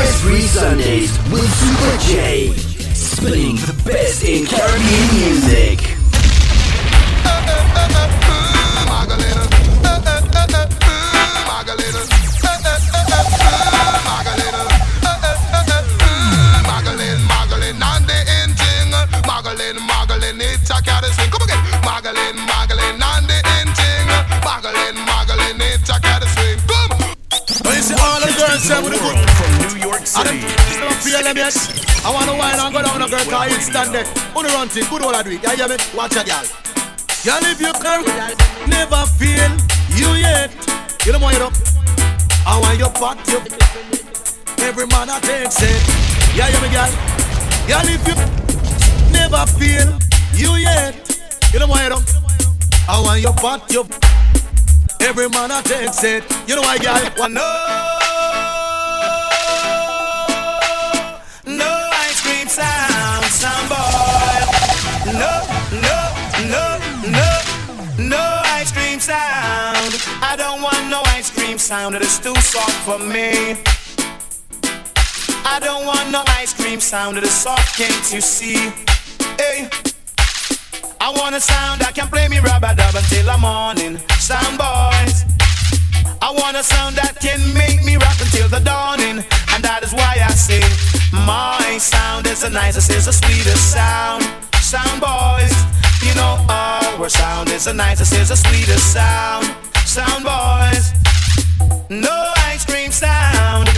Stress-free Sundays with Supa Jay. Spinning the best in Caribbean music. Say with the group from New York City. Don't feel them yet. I wanna wine and go down a girl cause it's standing. On the run thing, good all I do it. Yeah, hear me? Watch a girl. Girl, if you can never feel you yet. You know what you know? I want your pot, you. Every man I take it. Yeah, hear me, girl? Girl, if you never feel you yet. You know what you know? I want your you. Every man I take it. You know why, girl? One no. Sound. I don't want no ice cream sound, it is too soft for me. I don't want no ice cream sound, it is soft, can't you see? Hey. I want a sound that can play me rubber dub until the morning. Sound boys. I want a sound that can make me rock until the dawning, and that is why I say my sound is the nicest, is the sweetest sound. Sound boys, you know our sound is the nicest, is the sweetest sound. Sound boys, no ice cream sound,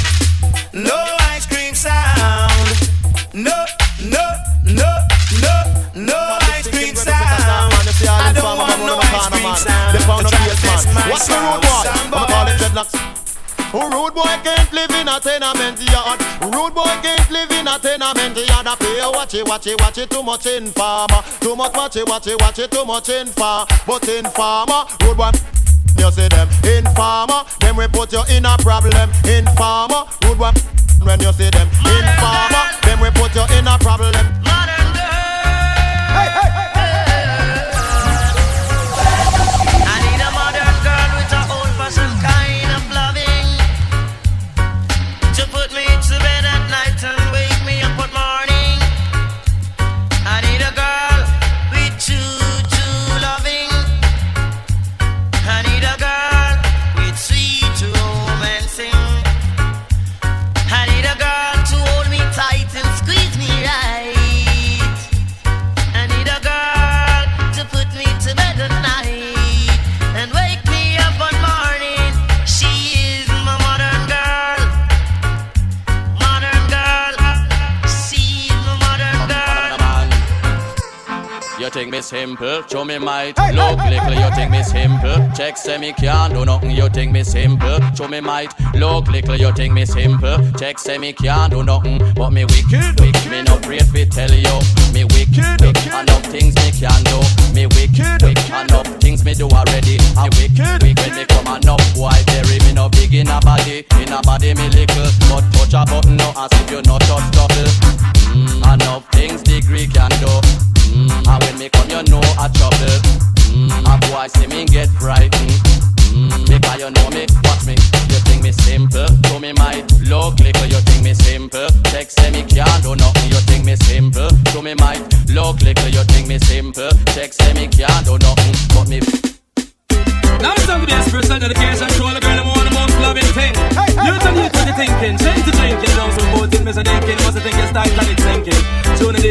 no ice cream sound, no, no, no, no, no ice cream sound. I don't want no ice cream sound. What's the road boy? I'm gonna call it dreadlocks. Rude boy can't live in a tenement yard. Rude boy can't live in a tenement yard. I pay watch it, watch it, watch it too much in farmer. Too much watch it, watch it, watch it too much in far. But in farmer, rude boy. You see them in farmer, them we put you in a problem. In farmer, rude boy. When you see them in farmer, them we put you in a problem. Modern girl. Hey, hey, hey. Think me simple. Show me might. Look little, you think me simple. Check say me can't do nothing, you think me simple. Show me might. Look little, you think me simple. Check say me can't do nothing, but me wicked. wicked. Me no afraid to tell you. Me wicked. wicked. Enough things me can do. Me wicked. wicked. Enough things me do already. I wicked. wicked. When me come enough, why bury me no big in a body. In a body me little, but touch a button no as if you not touch double. Mm, enough things degree can do. And when me come, you know I trouble. A boy see me get frightened. Because you know me, watch me. You think me simple, to me might look little. You think me simple, text me can't do nothing. You think me simple, to me might look little. You think me simple, text me can't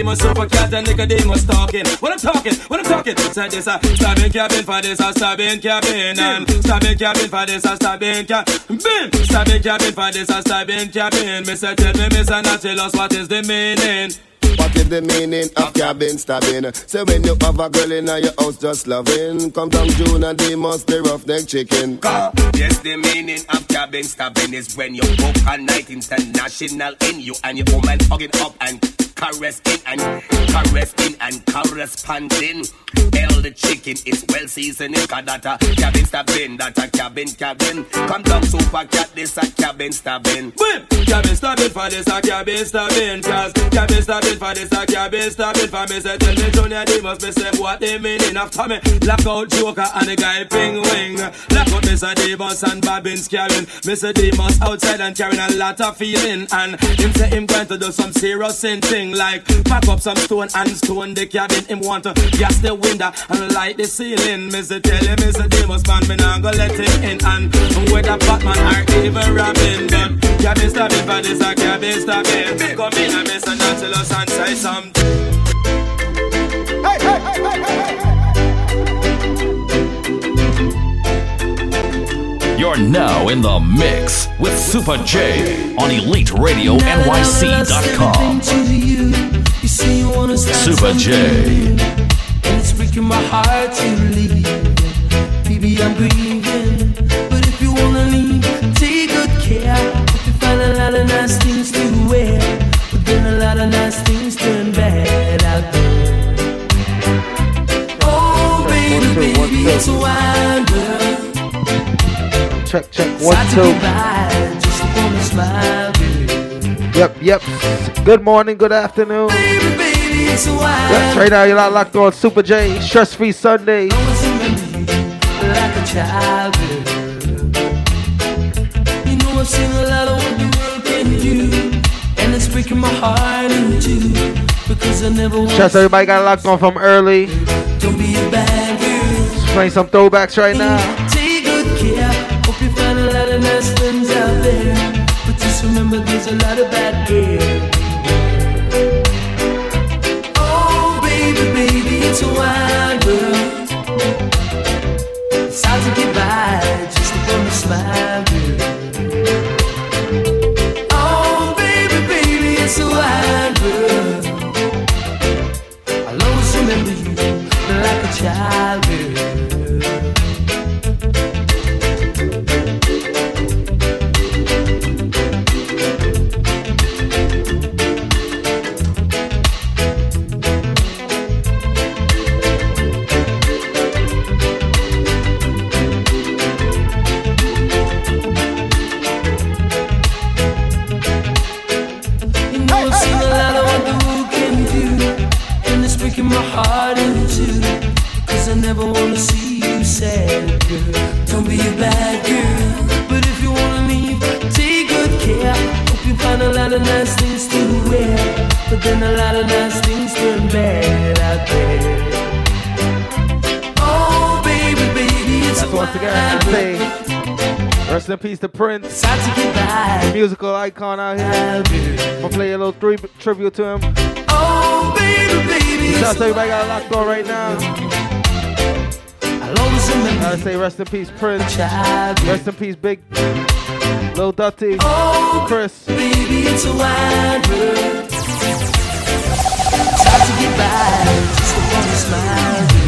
The Super Cat and Nicodemus talking. What I'm talking, what I'm talking. Say this a stabbing cabin for this, a stabbing cabin. And stabbing cabin for this, a stabbing cabin. Bim! Stabbing cabin for this, uh, a stabbing cabin. Mister, tell me, Mister Nautilus, what is the meaning? What is the meaning of cabin stabbing? Say when you have a girl in your house just loving, come down June and they must be roughneck chicken. Uh, yes, the meaning of cabin stabbing is when you book a night international in you and your woman hugging up and caressing and caressing and corresponding. Hell the chicken is well seasoned. Cause that a cabin stabbing, that a cabin cabin. Come down Super Cat, this a cabin stabbing. Whip! Cabin stabbing for this a cabin stabbing. Cause cabin stabbing for this a cabin stabbing. For me say tell me Junior they must be say what they meaning after me. Lock out Joker and the guy Penguin. Lock out Mr. Demus and Bobbins carrying. Mr. Demus outside and carrying a lot of feeling. And him say him going to do some serious sin thing like pack up some stone and stone the cabin. Him want to gas the window and light the ceiling. Mr. Tell him Mr. Demus man me not gonna let him in. And whether Batman or even Robin, but cabin stabbing for this a cabin stabbing. Come in and Mr. Nautilus and say something. Hey, hey, hey, hey, hey, hey. You're now in the mix with Supa Jay on EliteRadioNYC.com. Supa Jay. And it's breaking my heart to leave. Baby, I'm grieving. But if you wanna leave, take good care. Hope you find a lot of nice things to wear. But then a lot of nice things turn bad out there. Oh, baby, baby, it's a wild world. Check, check, one, two. be bad, just wanna smile, girl. Yep, yep. Good morning, good afternoon. Baby, baby, it's a wild Yes, right now you're not locked on Supa Jay, stress free Sunday. you like a child, girl. You know I've seen a lot of what the world can do, and it's breaking my heart in two because I never want Shouts to everybody got locked on from early. Don't be a bad girl. Just playing some throwbacks right now. Out there, but just remember there's a lot of bad girls. My heart. Cause I never wanna see you sad, girl. Don't be a bad girl, but if you wanna leave, take good care. Hope you find a lot of nice things to wear, but then a lot of nice things turn bad out there. Oh, baby, baby, it's That's once again, rest in peace to Prince, It's to get musical icon out here. I'm gonna play a little three tribute to him. Shouts it's to a everybody got locked on right now. I'll always remember I say rest in peace, Prince. Rest in peace, Big Lil Dutty, Oh, Chris. baby, it's a wide world. It's hard to get by, just wanna smile.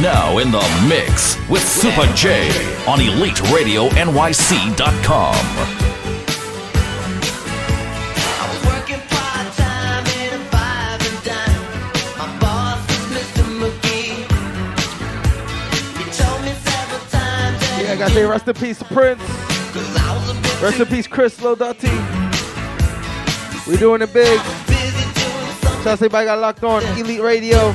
Now in the mix with Supa Jay on EliteRadioNYC.com. Yeah, I gotta say rest in peace, Prince. Rest in peace, Chris Lodati. We doing it big. Shout out to everybody got locked on Elite Radio.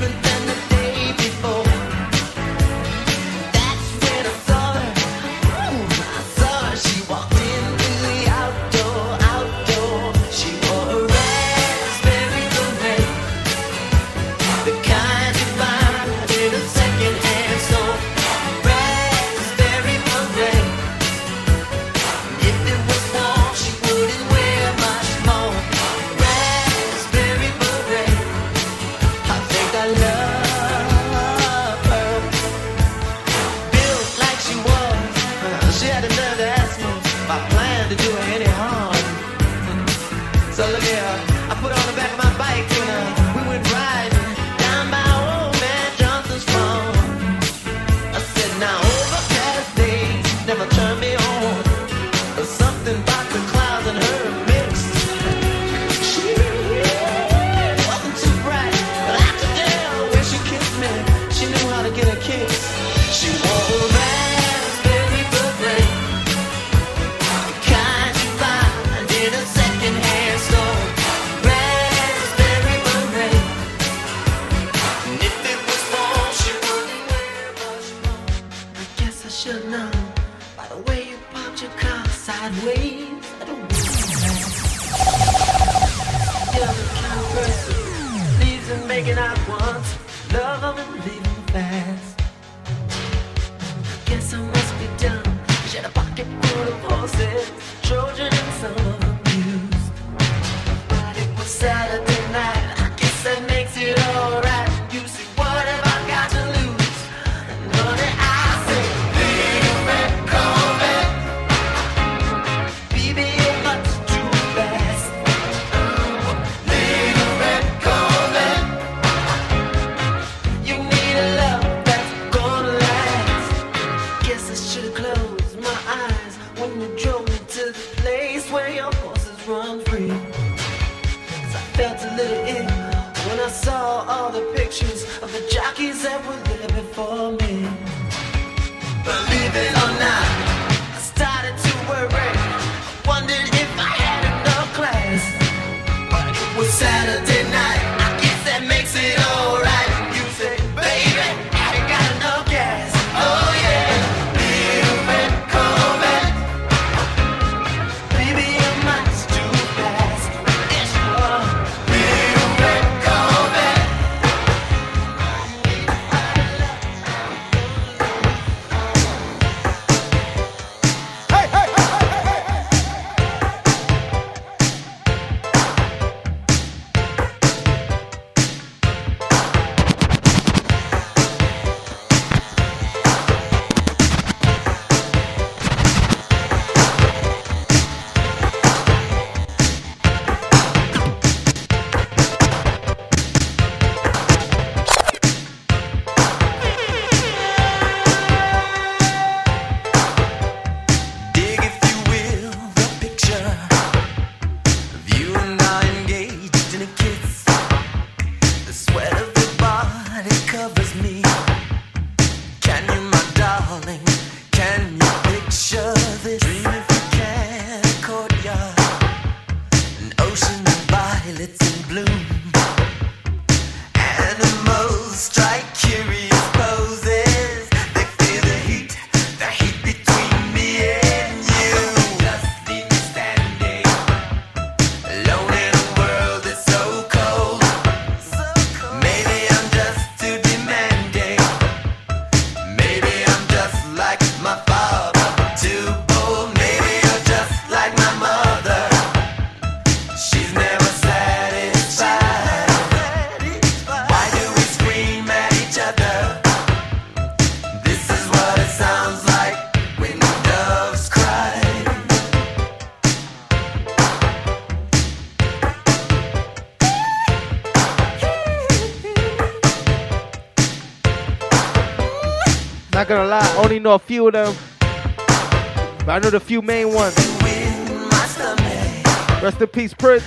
a few of them. But I know the few main ones. Rest in peace, Prince.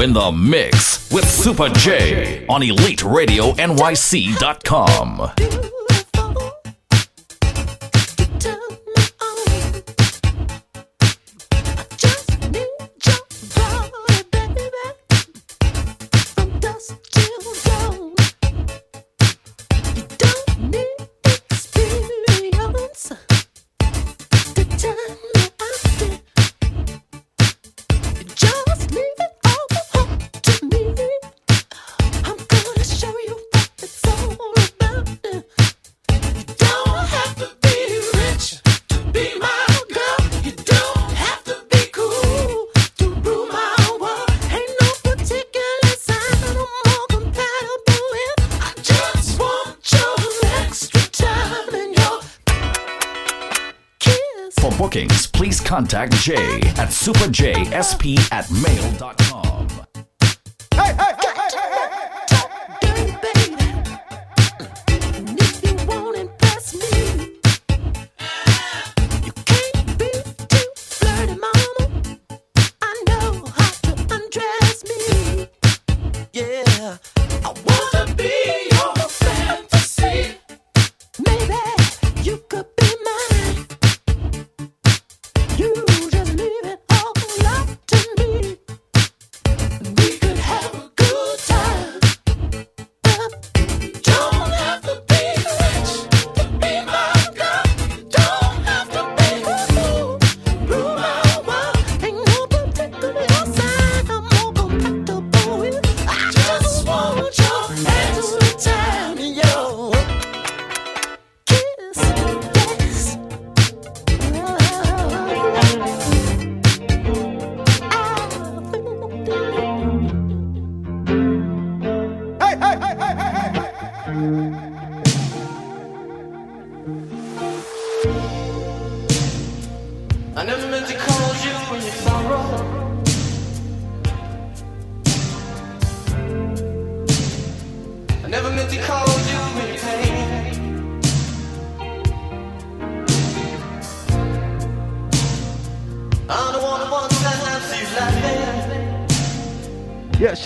in the mix with Supa Jay on EliteRadioNYC.com. Contact Jay at superjsp at mail.com.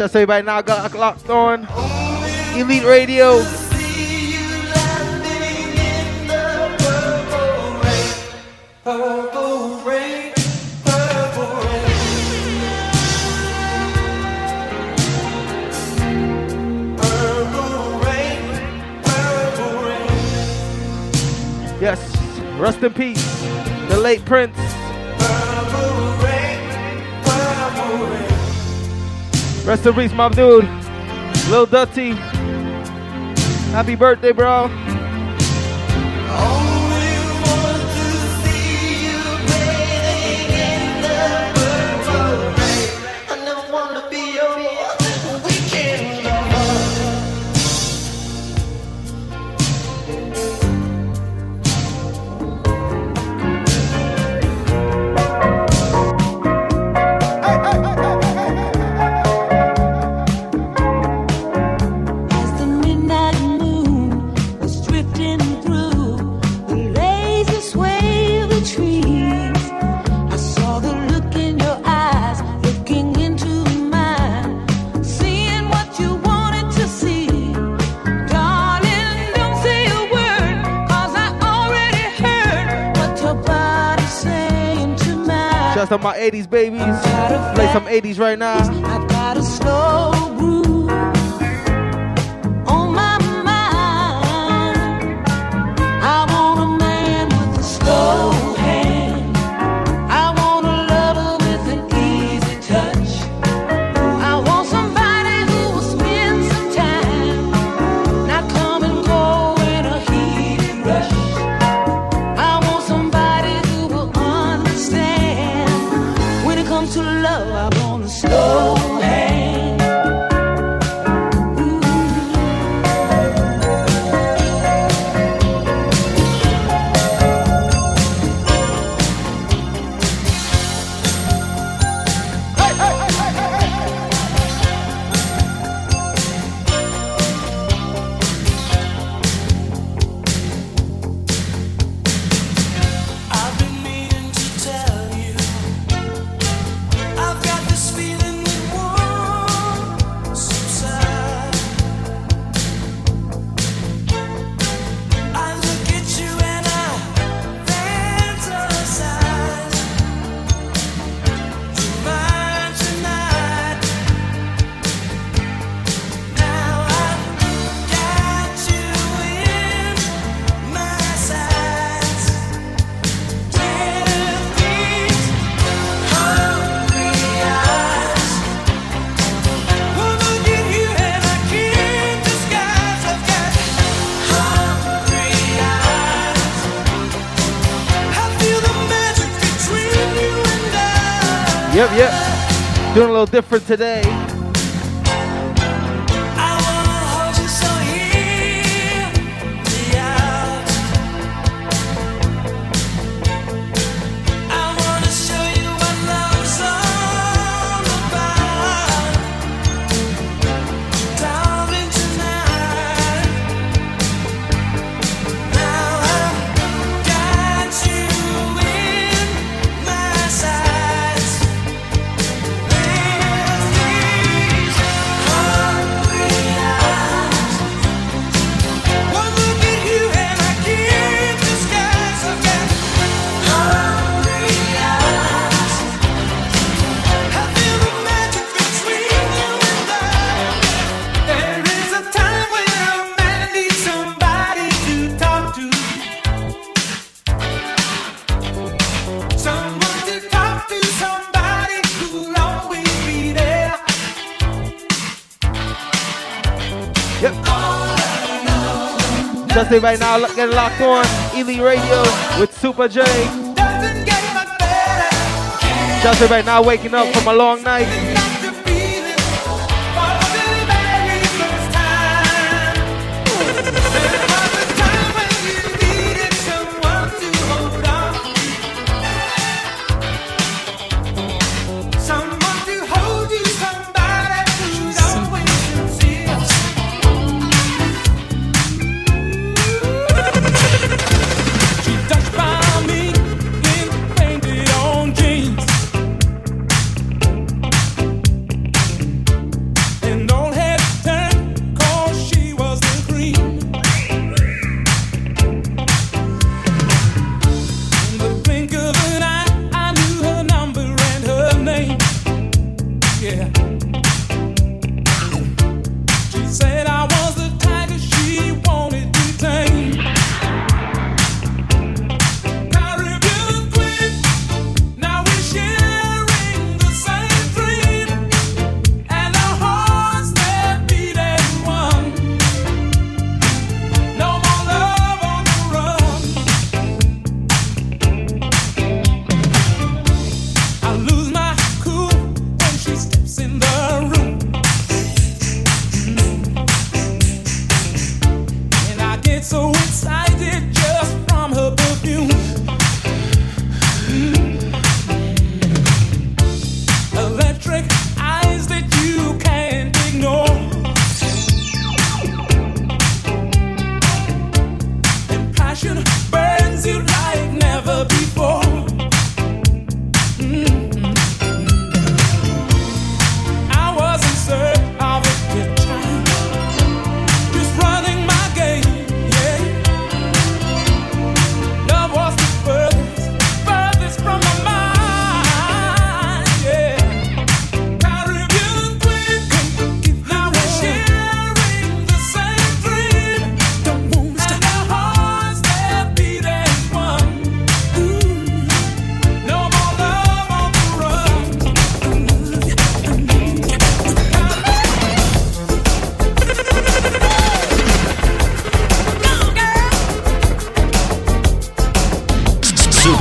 Shouts everybody now got locked on. Elite Radio. Yes, rest in peace, the late Prince. Rest in peace, my dude. Lil Dutty. Happy birthday, bro. 80s, babies. Play some 80s right now. Yep, yep. Doing a little different today. active right now. Get locked on Elite Radio with Supa Jay. Just right now, waking up from a long night.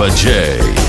J.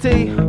Lil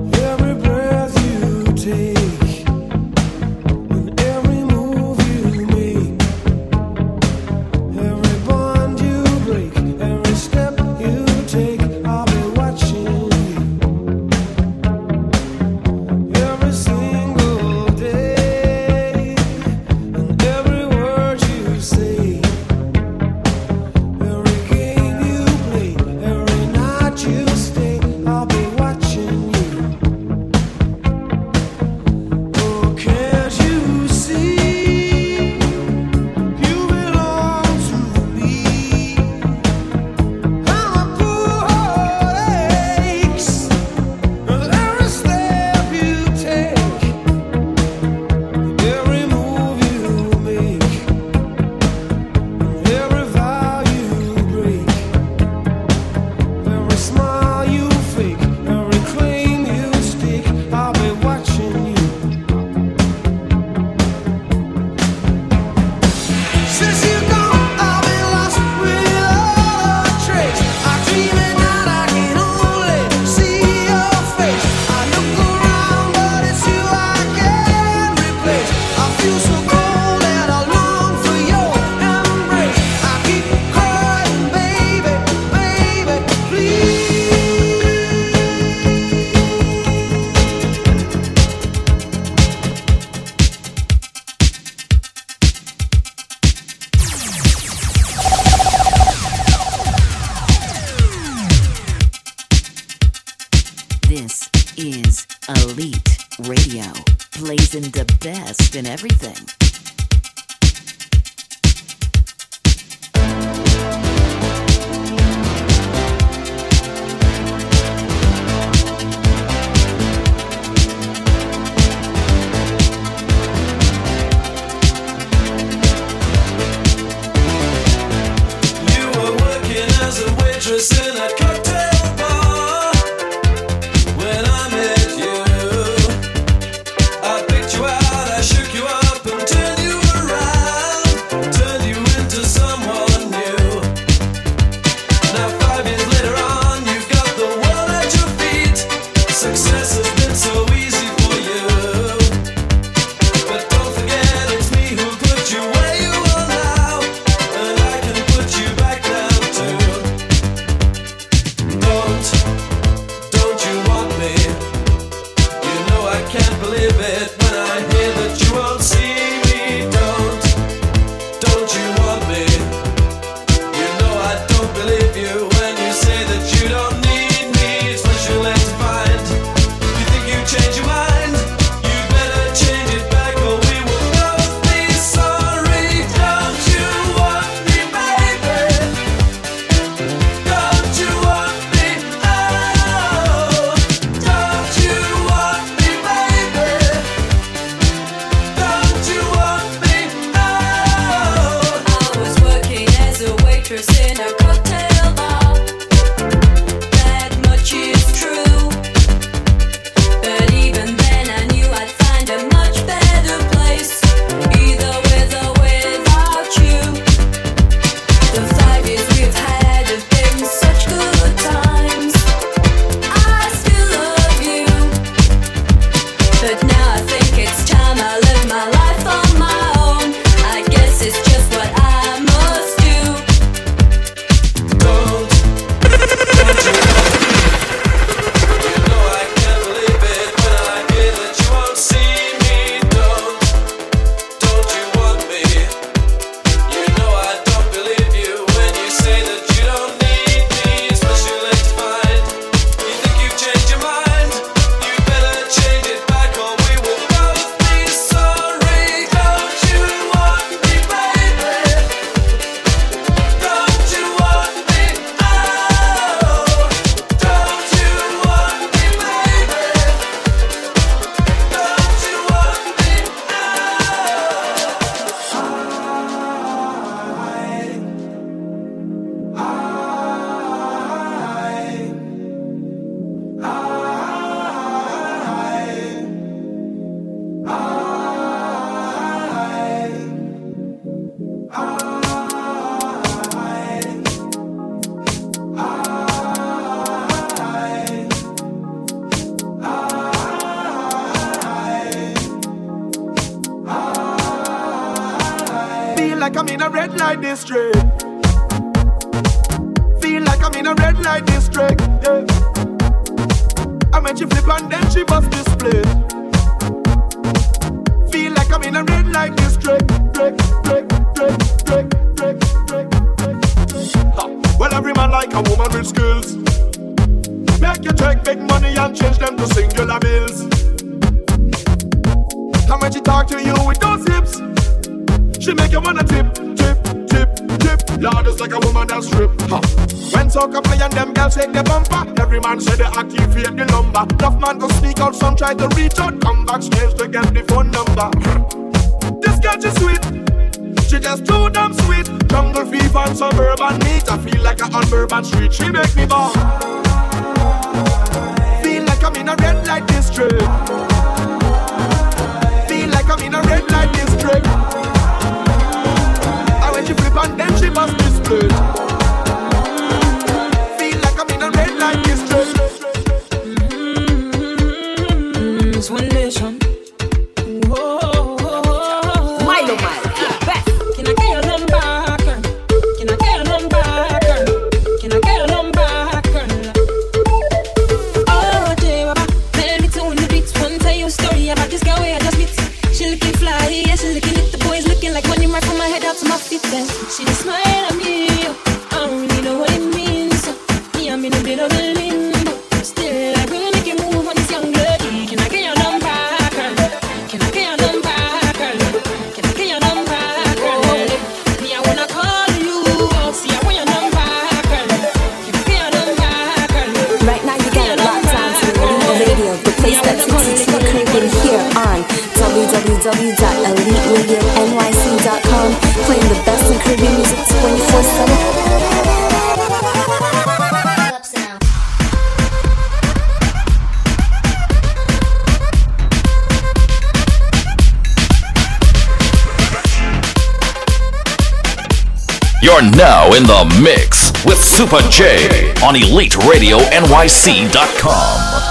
on EliteRadioNYC.com.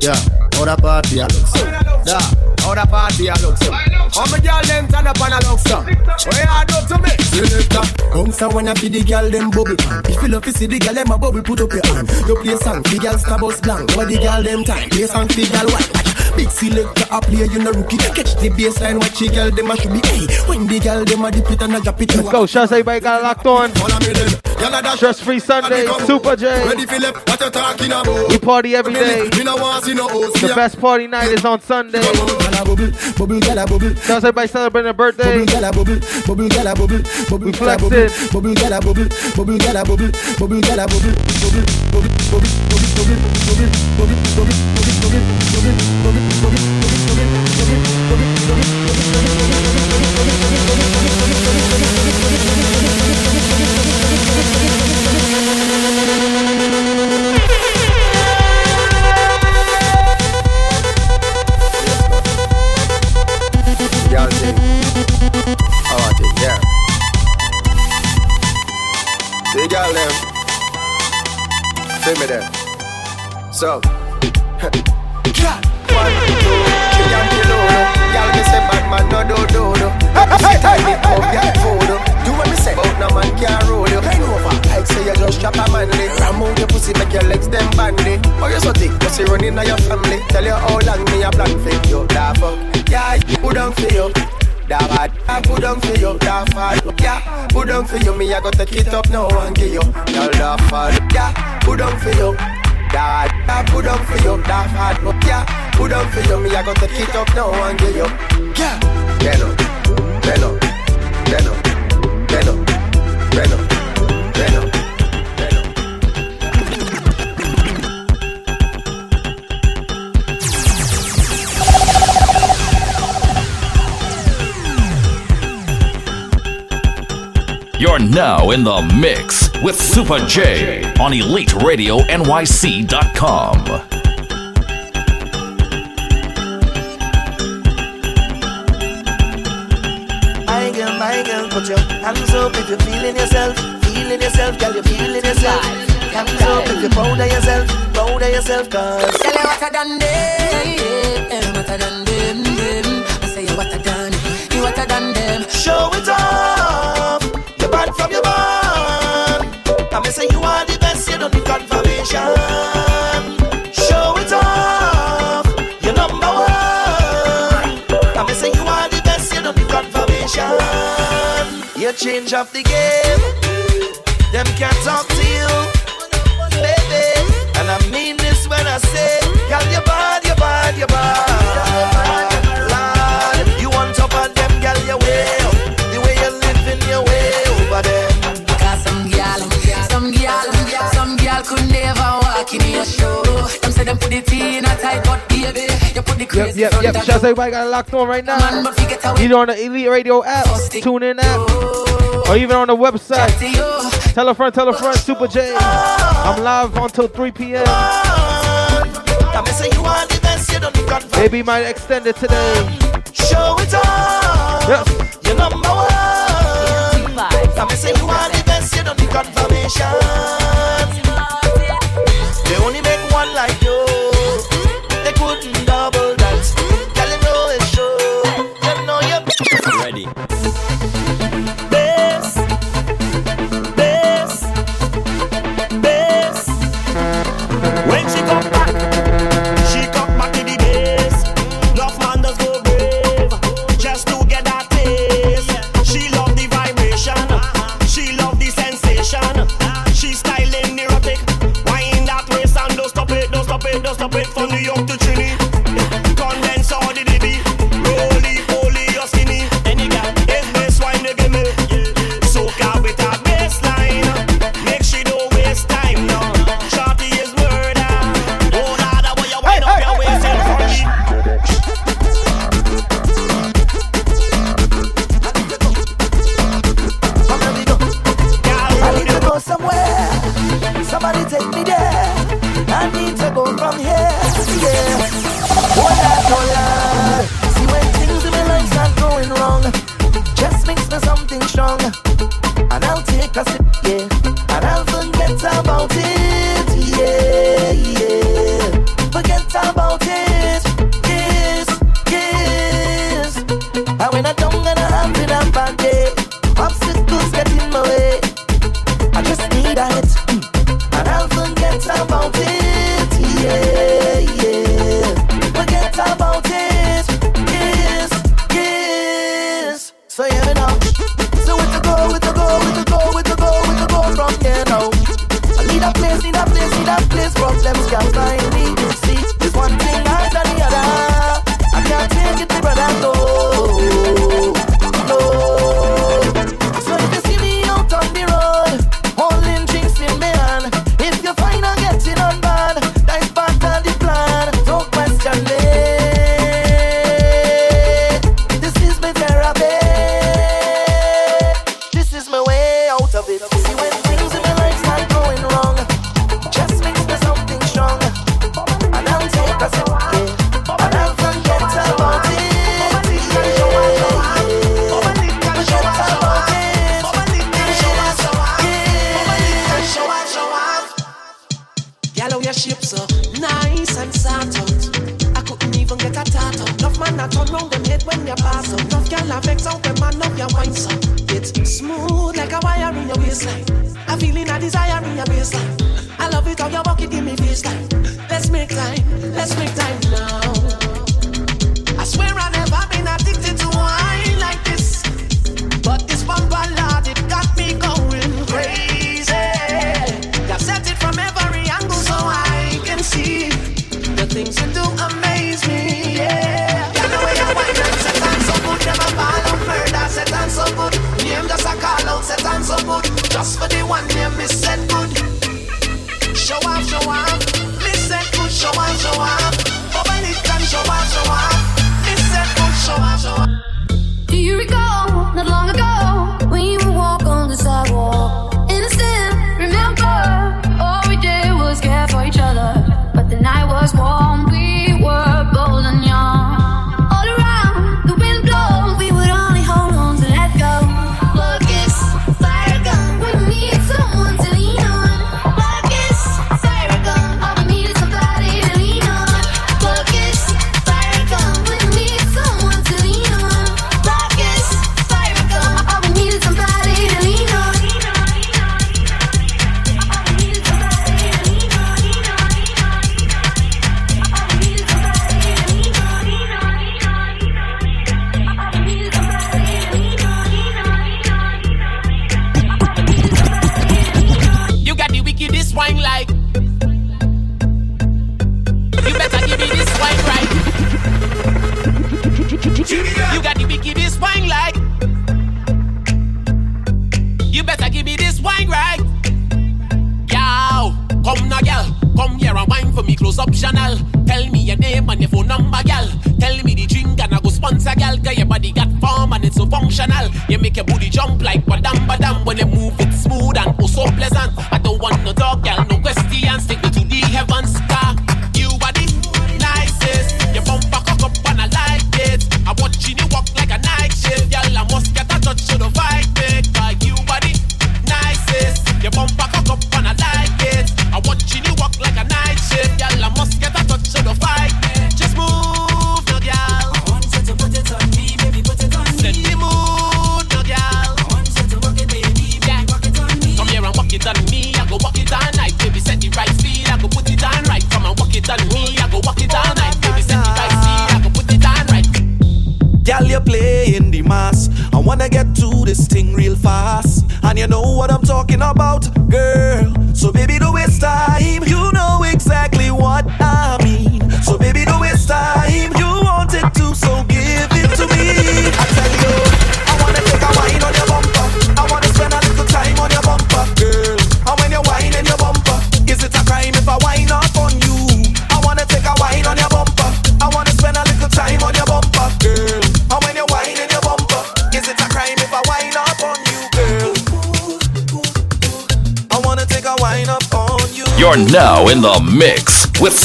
Yeah, how the party a look so? Yeah, how the party a look so? How my girl them turn up and a look so? What you do to me? Selector, bounce a wanna be the girl them bubble pan. If you love to see the girl them a bubble, put up your hand. You play song, the girl star bus blank. What the girl them time? Play song, the girl white. Big selector a play, you no rookie. Catch the baseline, watch the girl them a should be. Hey, when the girl them a dip it and a drop it, Let's go. Shouts everybody got locked on. Stress free Sunday, Supa Jay. Ready Philip, what you talking about? We party every day. The best party night is on Sunday. Shout everybody celebrating a birthday. We flexing. Y'all them. Feel me there. So, one, two, three, and below. Y'all me say bad man no do do do. Hey, hey, hey, up y'all food. Do what me say, but no man can roll you. Bend over, like say you just chop a man leg. Ram out your pussy, make your legs them bandy. Oh, you so thick, pussy running on your family. Tell you how long me a plan for you. Da fuck, yeah, put down for Da bad, I put down for you. Da fat, yeah, put down for you. Me I got to take it up now and give you. Y'all da fat, yeah, put down for you. Dad, I put down for you, that but yeah, put down for you, me I got to take it up now and give you, yeah, bend up, bend up, bend You're now in the mix with Supa Jay on EliteRadioNYC.com. My girl, my girl, put your hands up if you're feeling yourself, feeling yourself, girl, you're feeling yourself. Hands up if you're proud of yourself, proud of yourself, cause Tell you what I done them, what I done them, them. I say you what I done, you what I done them. show it off. May say you are the best, you don't need confirmation. Show it off. You're number one. I may say you are the best, you don't need confirmation. You change up the game. Them can't talk to you, baby. And I mean this when I say, girl, you're bad, you're bad, you're bad. Never walk in your show. Them say them put the in a tight, but baby, you put the Yep, crazy yep, yep. and Shouts everybody got locked on right now. Either on the Elite Radio app, tune in app, oh. or even on the website. Tell a friend, tell a friend, oh. Supa Jay. I'm live until 3 p.m. I may say you are the best, you don't need confirmation. Maybe might extend it today. Show it off. Yes. You're number one. I say you are the best, you don't need confirmation.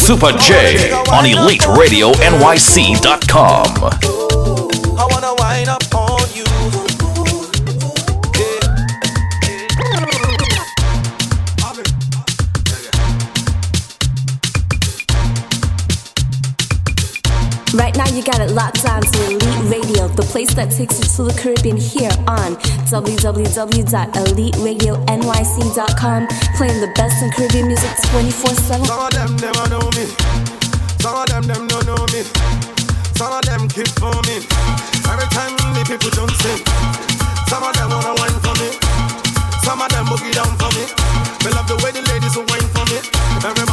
Supa Jay on EliteRadioNYC.com. Right now, you got it locked on to Elite Radio, the place that takes you to the Caribbean here www.eliteradionyc.com, playing the best in Caribbean music 24 7. Some of them never know me. Some of them them don't know me. Some of them keep for me. Every time the people don't sing. Some of them wanna wine for me. Some of them boogie down for me. Me love the way the ladies will wine for me. Everybody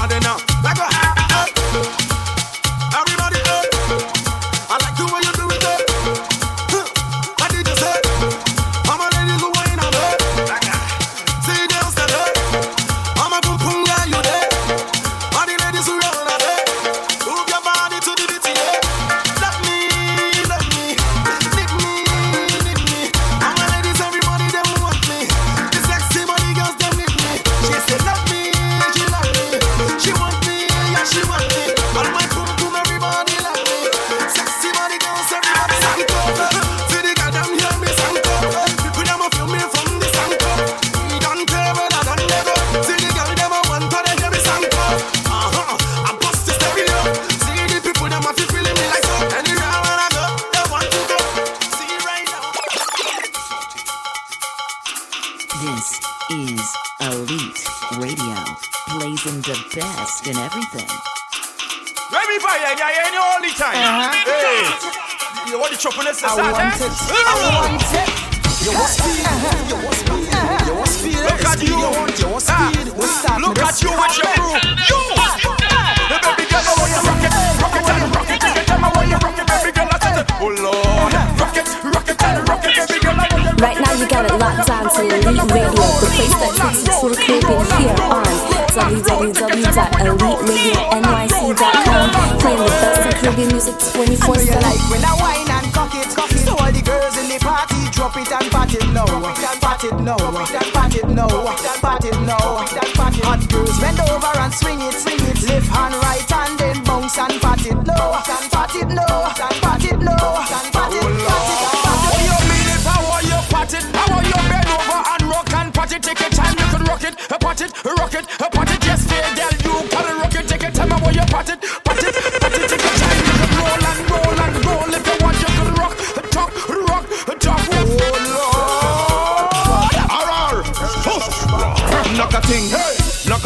you want the trouble I want it. I want it. You want speed. You want speed. You want speed. Look at you. You want, you want speed. We start Look at you with your You. The baby girl, I want you rock it, rock it and rock it. Time I want you rock it, baby girl, I said, oh Lord, rock it, rock it and rock it, baby girl, I want you. Right now, you got it locked on to Elite Radio, the place that takes you to the Caribbean here on www.eliteradionyc.com, playing the best in Caribbean music 24 it and pat it now, pat it now, pat it now, pat it now. Hot girls bend over and swing it, swing it. Left hand, right hand, then bounce and pat it low, pat it low, pat it low, pat it, pat it. How you mean if I want you pat it? How want you bend over and rock and pat it? Take your time, you can rock it, uh, pat it, uh, rock it, uh, pat it. Yes, fair girl, you can rock it. Take your time, I want you pat it,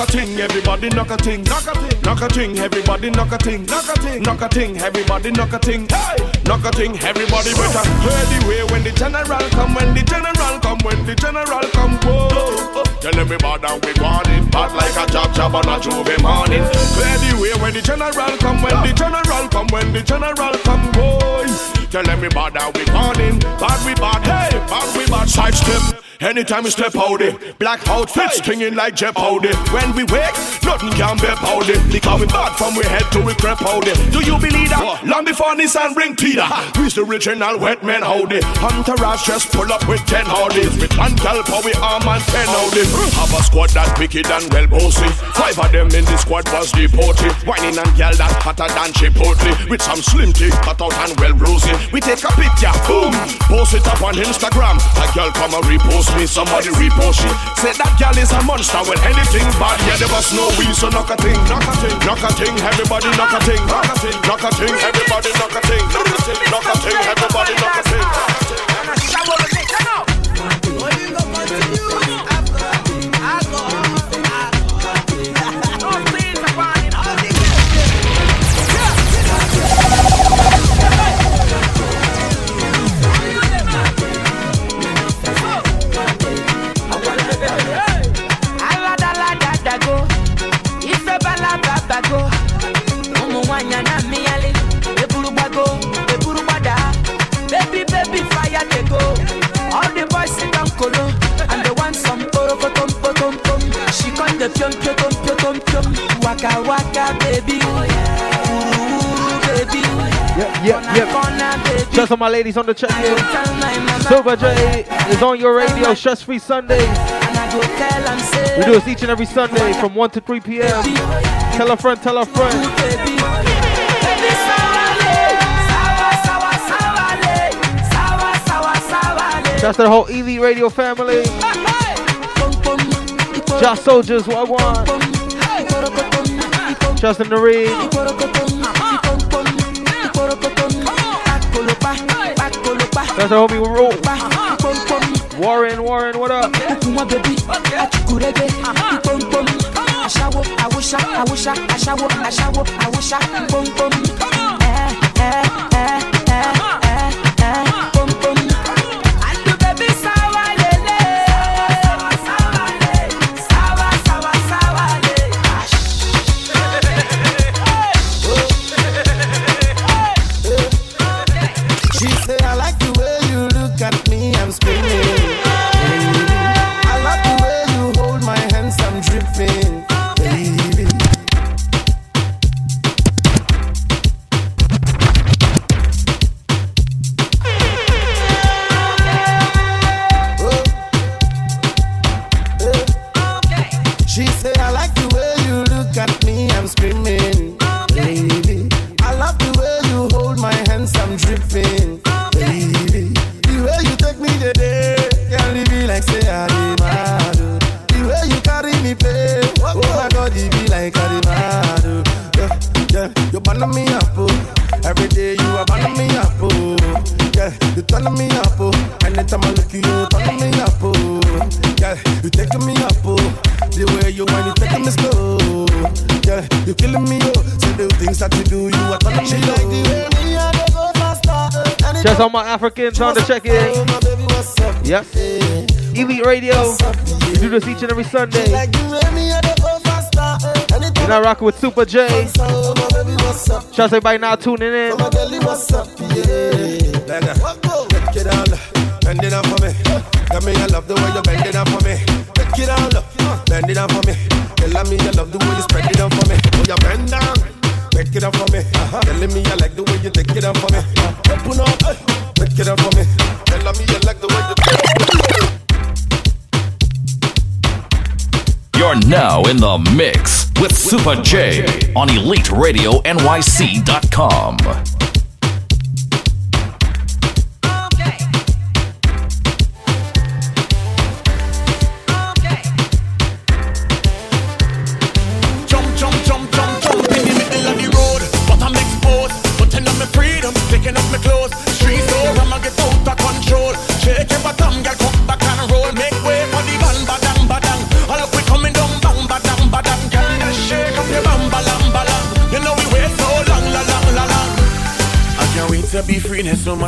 a ting, everybody knock a ting, knock a ting, knock a ting, everybody knock a ting, knock a ting, knock a ting, everybody knock a ting, hey, knock a ting, everybody better hear the way when the general come, when the general come, when the general come, whoa. Tell everybody we want it, bad like a job job on a Juve morning. Clear the way when the general come, when the general come, when the general come, boy. Tell everybody we want it, bad we bad, hey, bad we bad, side step. Anytime we step out it, black outfits stinging like Jeopardy. When we wake, nothing can be it. Because we bad from we head to we crep out it. Do you believe that? Long before Nissan bring Tita, we's the original wet man howdy. Entourage just pull up with ten howdies. With one for we arm and ten howdy. Have a squad that wicked and well bossy. Five of them in the squad was deported. Whining and gal that hotter than Chipotle. With some slim tea, cut out and well rosy. We take a picture, boom, post it up on Instagram. A girl come and repost me, somebody repost she. Say that girl is a monster when anything bad, yeah, there was no we, so knock a thing, knock a thing, knock a thing, everybody knock a thing, knock a thing, knock a thing, everybody knock a thing, knock a thing, knock a thing, everybody knock a thing. Aladaladago, The piom piom piom piom, waka waka baby, ooh baby. Yep, yep, yep. Just on my ladies on the check in. Silver J is on your radio, stress free Sundays. We do this each and every Sunday from 1 to 3 p.m. Tell a friend, tell a friend. To the whole Elite Radio family. Josh Soldiers, what I want. Justin Nareed. That's our homie Ro. Warren, Warren, what up? Aṣawo, awusa, awusa, aṣawo, aṣawo, awusa, pom pom. Eh, eh, eh, all my Africans on the check in. Yep. Elite Radio. We do this each and every Sunday. Like the way me and they go faster. Anytime You're not rocking with Supa Jay. so, baby, what's? Shout out to everybody now tuning in. My up? Yeah. Beggar, take it down, bend it down for me. Tell me I love the way you bend it down for me. Take it down, bend it down for me. Tell me you love the way you spread it down for me. Oh, you bend down, take it down for me. Telling me you like the way you take it down for me. Open up, take it down for me. Tell me you like the way you. You're now in the mix with Supa Jay on EliteRadioNYC.com.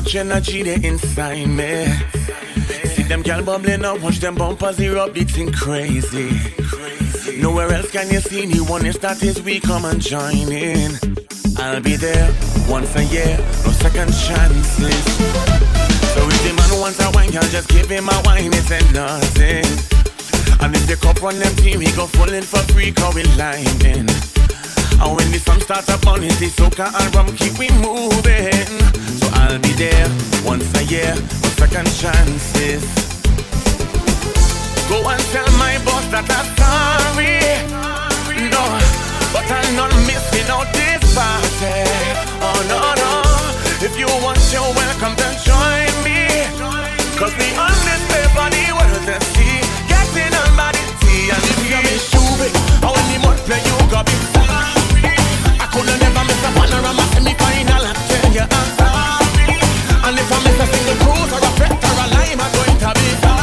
much energy there inside me. See them gal bubbling up, watch them bumpers erupt, beating crazy. Nowhere else can you see me when it start is we come and join in. I'll be there once a year, no second chances. So if the man wants a wine, I'll just give him a wine, it's a nothing. And if the cup on them team, he go full in for free, cause we liming. The it, the soca and rum keep we moving. So I'll be there once a year, no second chances. Go and tell my boss that I'm sorry. No, but I'm not missing out this party. Oh no, no. If you want, you're welcome to join me. Cause the honest paper, the world to see. Getting on body tea and if you miss stupid. How the mud play, you got be never miss a semi-final. Tell you I'm. And if I miss a single cruise or a fret or a lime, I'm going to be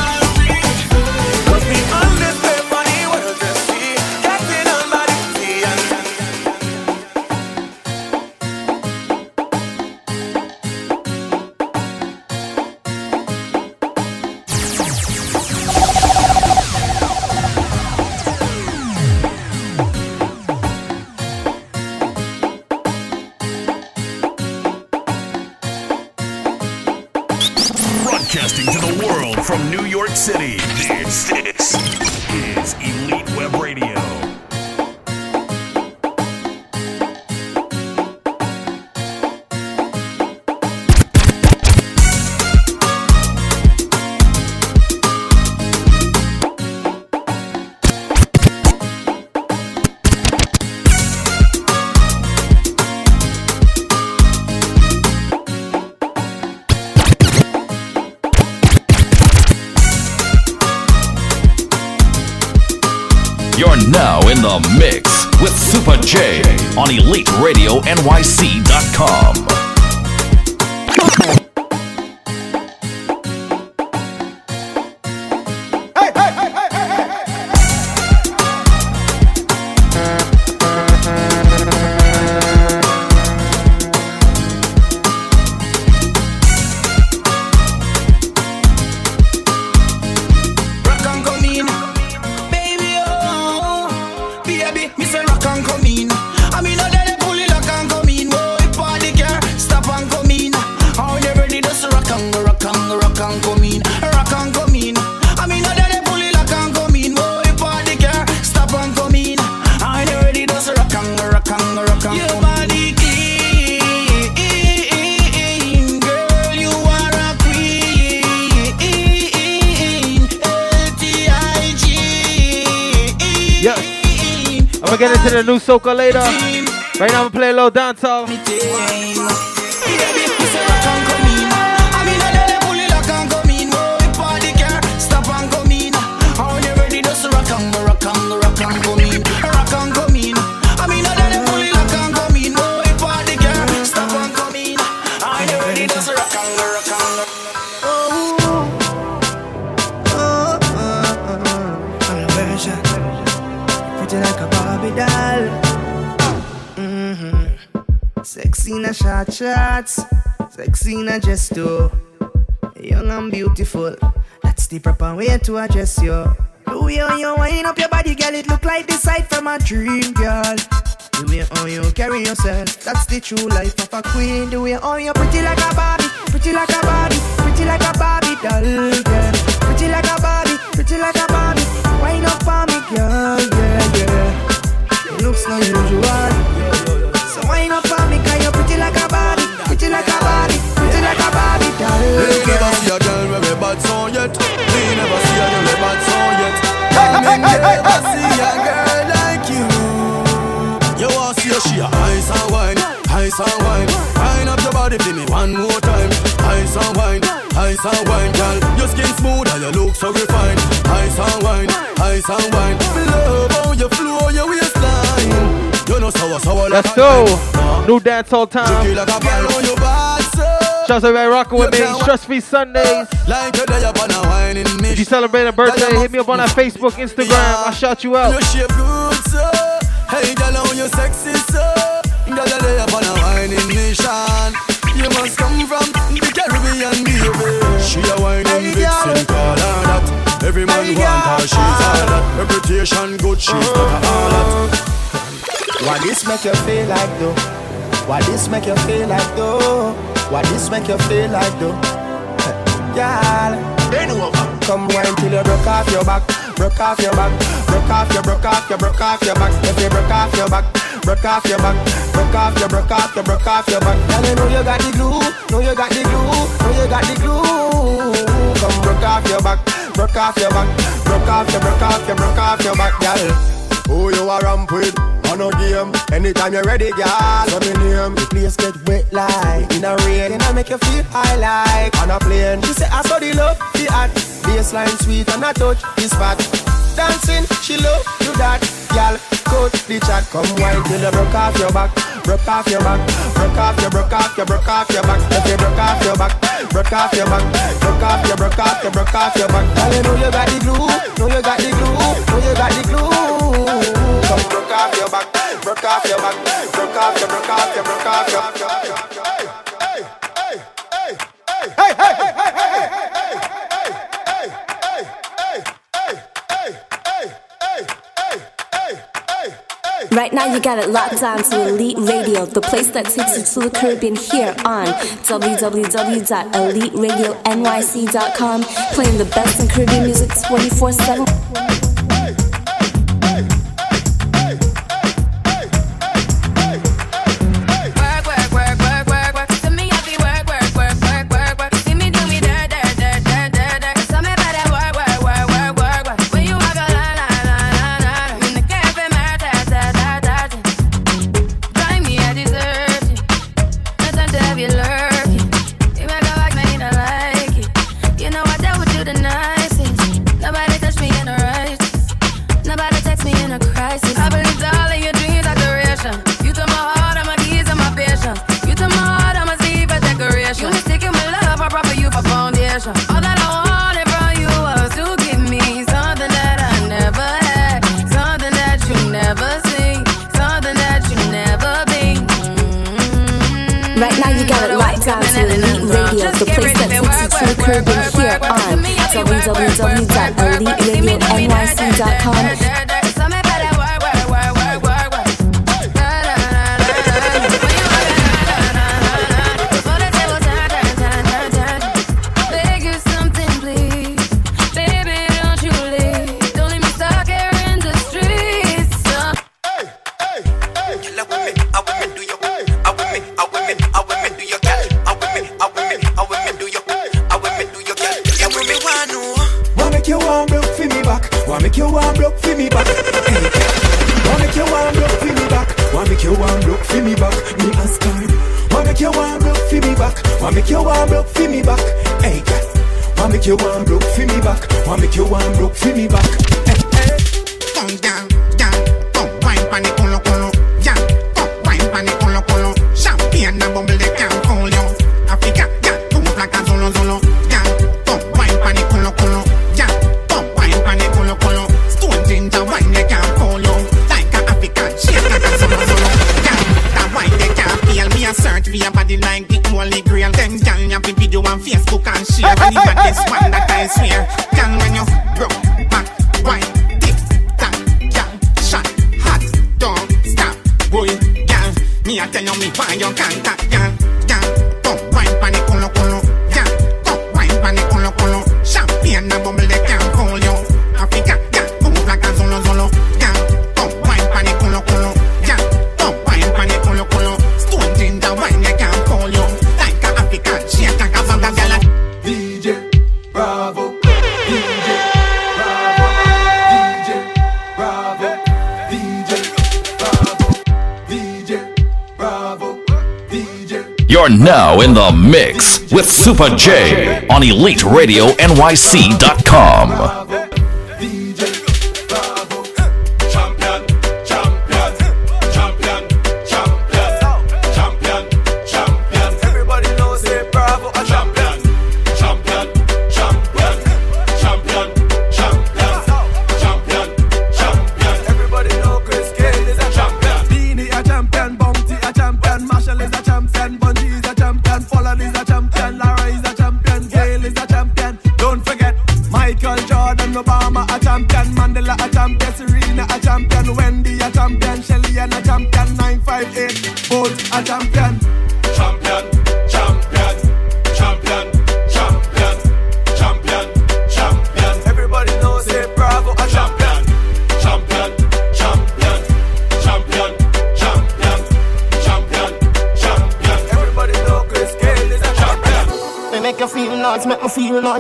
dancehall. To address you. The way how you wind up your body, girl, it look like the sight from a dream, girl. The way how you carry yourself, that's the true life of a queen. The way how you pretty like a Barbie, pretty like a Barbie, pretty like a Barbie doll, girl. Pretty like a Barbie, pretty like a Barbie. Wind up for me, I see a girl like you. You want see she a ice and wine, ice and wine. Wind up your body for me one more time. Ice and wine, ice and wine, girl. Your skin smooth and your look so refined. Ice and wine, ice and wine. Me love how you flow your waistline. You know sour, sour like Let's go. New dancehall time. Shouts out rocking with me. Stress free Sundays. Like you're there upon a whining me. If you celebrate a birthday, hit me up on that Facebook, Instagram. I'll shout you out. You shape good, so Hey, girl, how you sexy, so Girl, you're there upon a whining nation You must come from the Caribbean, baby She a whining vixen, call her that Every man want her, she's all that Reputation good, she's uh-huh. got all that What this make you feel like though? What this make you feel like though? What this make you feel like though? Girl, bend over. Come wine till you broke off your back, broke off your back, broke off your, broke off your, broke off your back. If you broke off your back, broke off your back, broke off your, broke off your, broke off your back. Girl, you know you got the glue, know you got the glue, know you got the glue. Come broke off your back, broke off your back, broke off your, broke off your, broke off your back, girl. Who you a ramp with? On no game. Anytime you're ready, girl. Let me name. The place get wet like in a rain. And I make you feel high like on a plane. She say I saw the love, the art. Baseline sweet and I touch the spot. Dancing, she love do that. Girl, coach the chat. Come wine till you broke off your back. Broke off your back. Broke off your, broke off your, broke off your back. If you broke off your back. Broke off your back. Broke off your, broke off your, broke off your back. Girl, you know you got the glue. Know you got the glue. Know you got the glue. Off your back, broke off your back, broke off your, broke off your, broke off your. Right now, you got it locked on to Elite Radio, the place that takes you to the Caribbean here on www.eliteradionyc.com, playing the best in Caribbean music 24 7. Caribbean here on www.eliteradionyc.com. Supa Jay on EliteRadioNYC.com.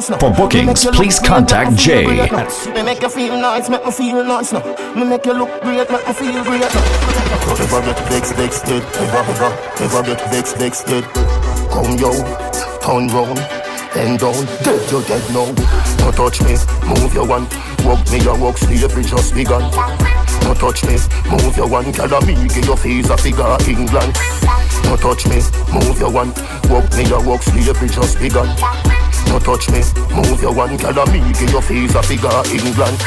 nice now. For bookings, please contact Jay Me make you feel nice, make me feel nice now. Me make you look great, make me feel great now. Never get vexed, vexed, dead. Never, never, never get vexed, vexed, dead. Come yo, turn round, bend down, dead you dead now. Don't touch me, move your one. Walk me, your walk slavery just begun. Don't touch me, move your one. Girl, me give your face a figure England. Don't touch me, move your one. Walk me, your walk slavery just begun. Don't touch me, move your one. Girl, me give your face a figure England.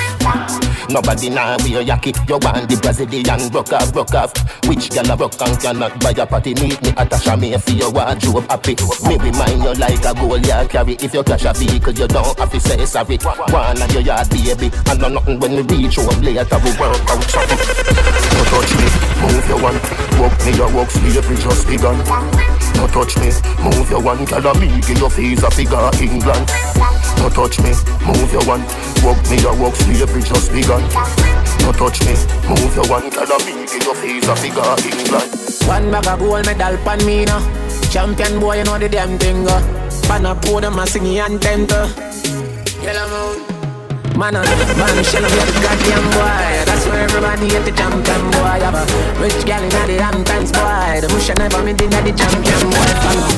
Nobody now wear yaki. You want the Brazilian rock off, rock off. Which gal a rock and cannot buy a party? Meet me at a chamois for your wardrobe happy. Me remind you like a goal you carry. If you crash a vehicle, you don't have to say sorry. One of your yard baby, and no nothing when we reach home later we work out something. Don't touch me, move your one. Walk me your walk slavery just begun. Don't touch me, move your one. A me give your face a figure England. Don't touch me, move your one. Walk me your walk slavery just begun. Don't touch me, move your one. A me give your face a figure England. One bag of gold medal pan me now. Champion boy, you know the damn thing. Uh. Pan a podium and sing anthem. Uh. Yellow moon. Man, man, shell of the goddamn boy. That's where everybody at the champion boy. Have a rich gal in the Hamptons boy. The bush never made in the champion boy. Follow.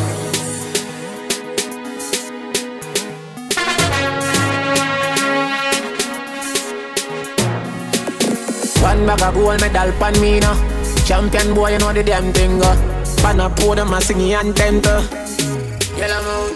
One bag of gold medal pan me now. Champion boy, you know the damn thing. Uh. Pan a podium and sing anthem. Uh. Yellow moon.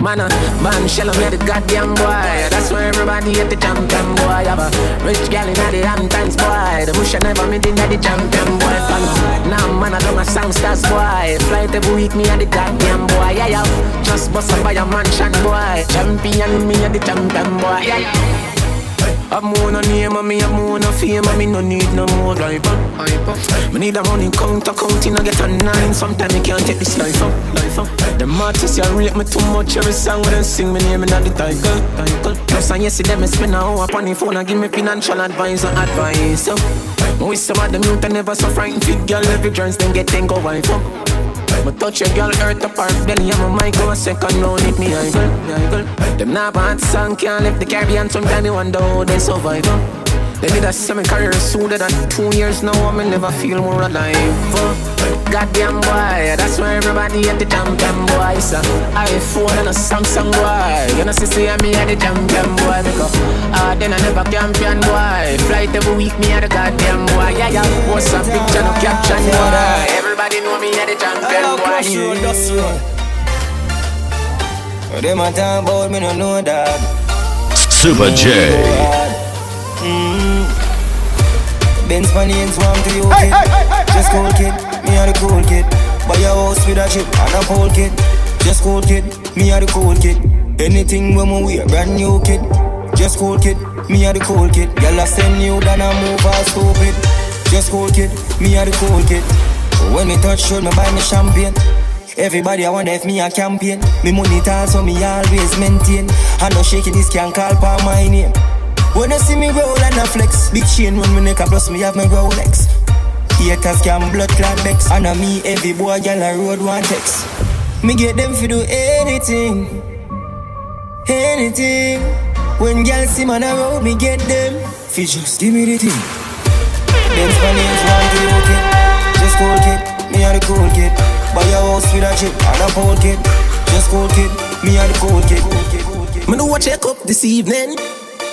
Man, uh, man, shell me the goddamn boy. That's where everybody at the champion boy. Have a rich gal in the Hamptons boy. The bush never meet in the champion boy. Follow. Now man, I do my songsters boy. Flight every week, me and the goddamn boy. Yeah, yeah. Just bust up by a mansion boy. Champion, me and the champion boy. Yeah, yeah. I'm more no name and me, I'm more no fame and me no need no more life up. Me need a money counter counting, I get a nine. Sometimes me can't take this life up, life up. Them artists, you rate me too much. Every song when they sing me name in the title, title. Plus, and yesterday me spend a hour upon the phone and give me financial advice and advice. So, with some of them youth, never so frightened. Fit girl, every joints, then get go wife up. Touch your girl, earth apart, belly and my mic go a second round hit me idle, idle. Them not bad song can't lift the Caribbean. Sometimes me wonder how they survive. Uh. They did a seven career sooner than two years now. I me never feel more alive. Goddamn boy, that's why everybody at the champion boy. So I phone and a Samsung boy. You know, see, see me at the champion boy. Because ah, then I never champion boy. Flight every week, me at the goddamn boy. Yeah, yeah, post a picture, no caption boy. Everybody know me at the champion boy. What them a talk about, me no know that. Supa Jay. Benz Panins want to you kid. Just cool kid, me a the cool kid. Buy a house with a chip and a pole kid. Just cool kid, me a the cool kid. Anything when we wear, brand new kid. Just cool kid, me a the cool kid. Y'all send you than a move all stupid. Just cool kid, me a the cool kid. When me touch should me buy me champagne. Everybody I wonder if me a campaign. Me money tall so me always maintain. I no shake it, this can call for my name. When you see me roll and a flex, big chain when me neck a plus me have my Rolex. Haters can blood clot vex, and a me every boy gyal a road one text. Me get them fi do anything, anything. When gyal see man a road, me get them fi just give me the thing. Them Spaniards want to you kid, just cool kid, me a the cool kid. Buy a house with a chip and a pole kid, just cool kid, me a the cool kid. Me know what check up this evening.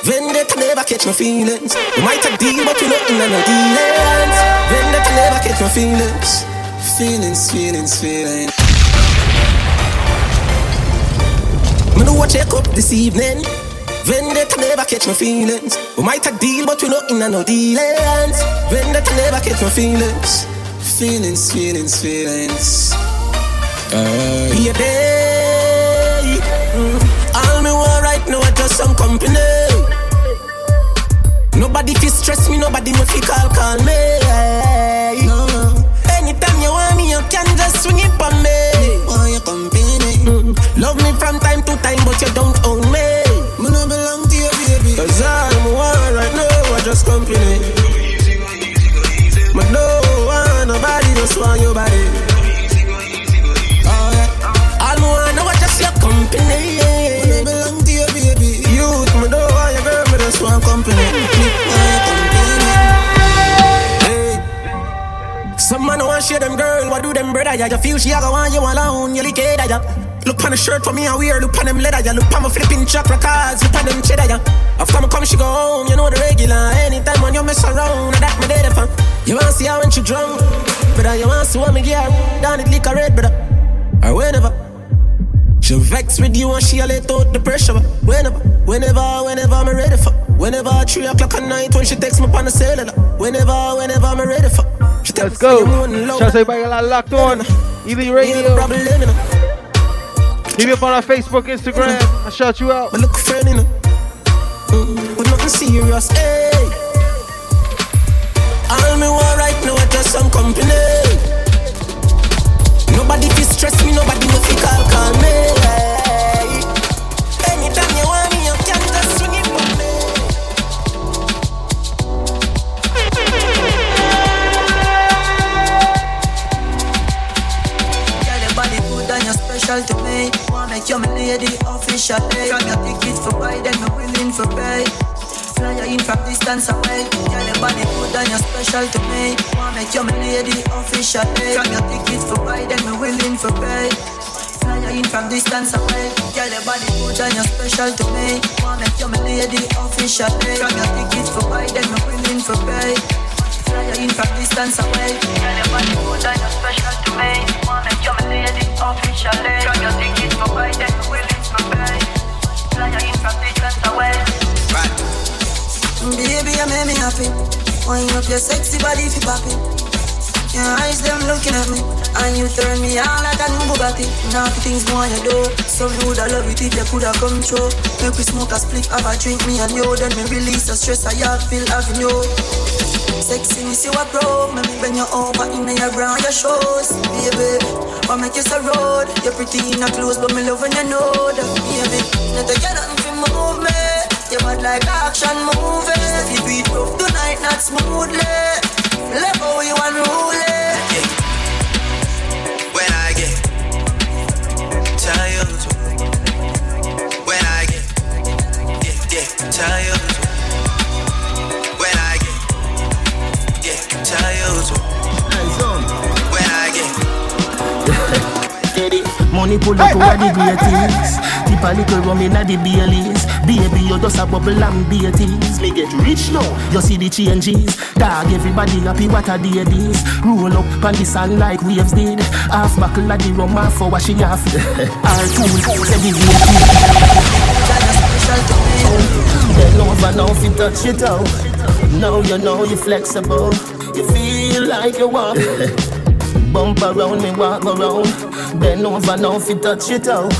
Vendetta never catch my feelings. We might a deal, but we nothing and no dealings. Vendetta never catch my feelings. Feelings, feelings, feelings. Me know what check up this evening. Vendetta never catch my feelings. We might a deal, but we nothing and no dealings. Vendetta never catch my feelings. Feelings, feelings, feelings. Uh, be a day. Mm. All me want right now is just some company. Nobody fi stress me, nobody no fi call call me. No, no. Anytime you want me, you can just swing it on me. Want your company? Mm. Love me from time to time, but you don't own me. Me no belong to you, baby. Cause me want right now is just company. But no want nobody just want your body. Share them girl, what do them brother? Yeah, you feel she a go want you alone, you like it, yeah. Look on the shirt for me, I wear. Look on them leather, yeah. Look on my flipping chocolate cards. Look on them cheddar, yeah. After me come, she go home. You know the regular. Anytime when you mess around, I that me dead for. You wanna see her when she drunk, brother? You wanna see what me get down it liquor red, brother? Or whenever. She vex with you and she a let out the pressure. Whenever, whenever, whenever I'm ready for. Whenever three o'clock at night when she texts me on the cellular. Whenever, whenever I'm ready for. Let's go. Shout out to everybody got locked on. Elite Radio. Hit me up on our Facebook, Instagram. I shout you out. But look friend, you. Mm, but nothing serious, hey. All me want right now is just some company. Nobody fi stress me, nobody no fi call call me. Make you my lady officially. From your ticket for buy, then me willing for pay. Fly you in from distance away. Girl, your body good and you're special to me. Wanna make you lady officially. From your ticket for buy, then me willing for pay. Fly you in from distance away. Girl, your body good and you're special to me. Wanna make you lady officially. From your ticket for buy, then me willing for pay. You in from distance away. Girl, your body good and you're special to me. Wanna make you my lady officially. From your ticket for buy, then me willing for pay. Fly you in from distance away. Baby, you make me happy. Wind up your sexy body if you pop it. Your eyes them looking at me, and you turn me on like a new Bugatti. Now things more you do, so you woulda love it if you coulda come true. Make we smoke a split, have a drink, me and you, then me release the stress I have feel having you. Sexiness you a pro, me bend you over in your brown your shoes, baby. What make you so rude? You're pretty in a clothes, but me love when you know that, baby. Not to get nothing move me. You bad like action movie. If you beat rough tonight, not smoothly. Love how you unruly. When I get tired, when I get, get, get tired, money pull up over the greatest. Tip a little rum inna the Baileys. Baby, you just a bubble and beaties. Me get rich now, you see the changes. Dog, everybody happy what a day this. Roll up on the sun like waves did. Half buckle of the rum, half for what she have. Our tool, say the Bend over now if you touch it out. Now you know you're flexible. You feel like you want. Bump around me, walk around. Bend over now if you touch it out.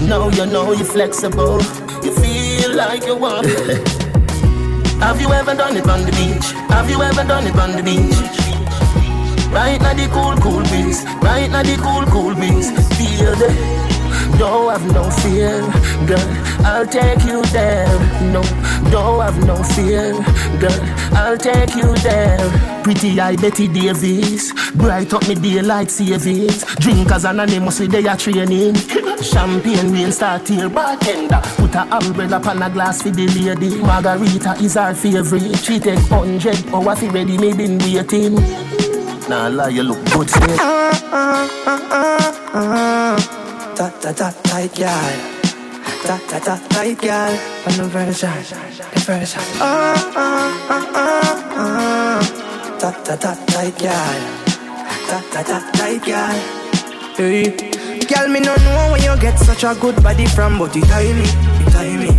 Now you know you're flexible. You feel like you want. Have you ever done it on the beach? Have you ever done it on the beach? Right now the cool, cool breeze. Right now the cool, cool breeze. Feel the don't have no fear, girl. I'll take you there. No, don't have no fear, girl. I'll take you there. Pretty eye Betty Davis, bright up me daylight savings. Drinkers anonymous with their training. Champagne rain start here, bartender. Put a umbrella on a glass for the lady. Margarita is our favorite. She take hundred hours ready, me been waiting. Nah, lie, you look good, Ta ta ta tight girl. Ta ta ta tight girl. On the version, the version. Ah ah ah ah ah. Ta ta ta tight girl. Ta ta ta tight girl. Hey, girl, me no know where you get such a good body from, but it tiny, it tiny.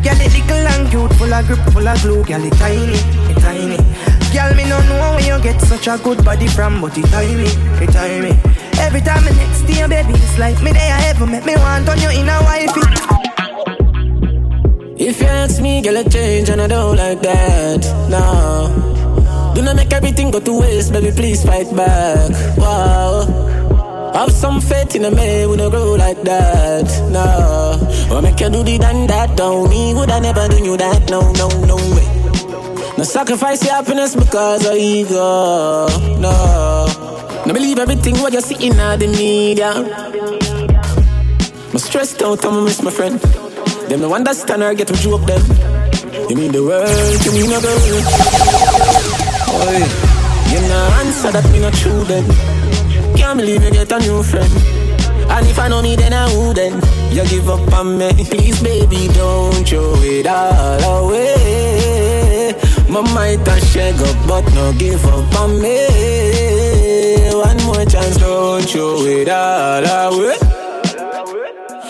Girl, it little and cute, full of grip, full of glue. Girl, it tiny, it tiny. Girl, me no know where you get such a good body from, but it tie me, it tie me. Every time I next to you, baby, it's like me there I ever met me want on you in a wifey. If you ask me, girl, I change and I don't like that. No. Do not make everything go to waste, baby, please fight back. Wow. Have some faith in a man, we don't grow like that. No. Or make you do the done that, don't me, would I never do you that? No, no, no way. No sacrifice your happiness because of ego. No. No believe everything what you see in the media. I'm stressed out, I'm miss my friend. Them no understand or get to joke them. You mean the world to me, no girl. Boy, you no answer that me not true then. Can't believe you get a new friend. And if I know me, then I wouldn't. You give up on me, please, baby, don't throw it all away. My might a shake up, but no give up on me. One more chance, don't throw it all away.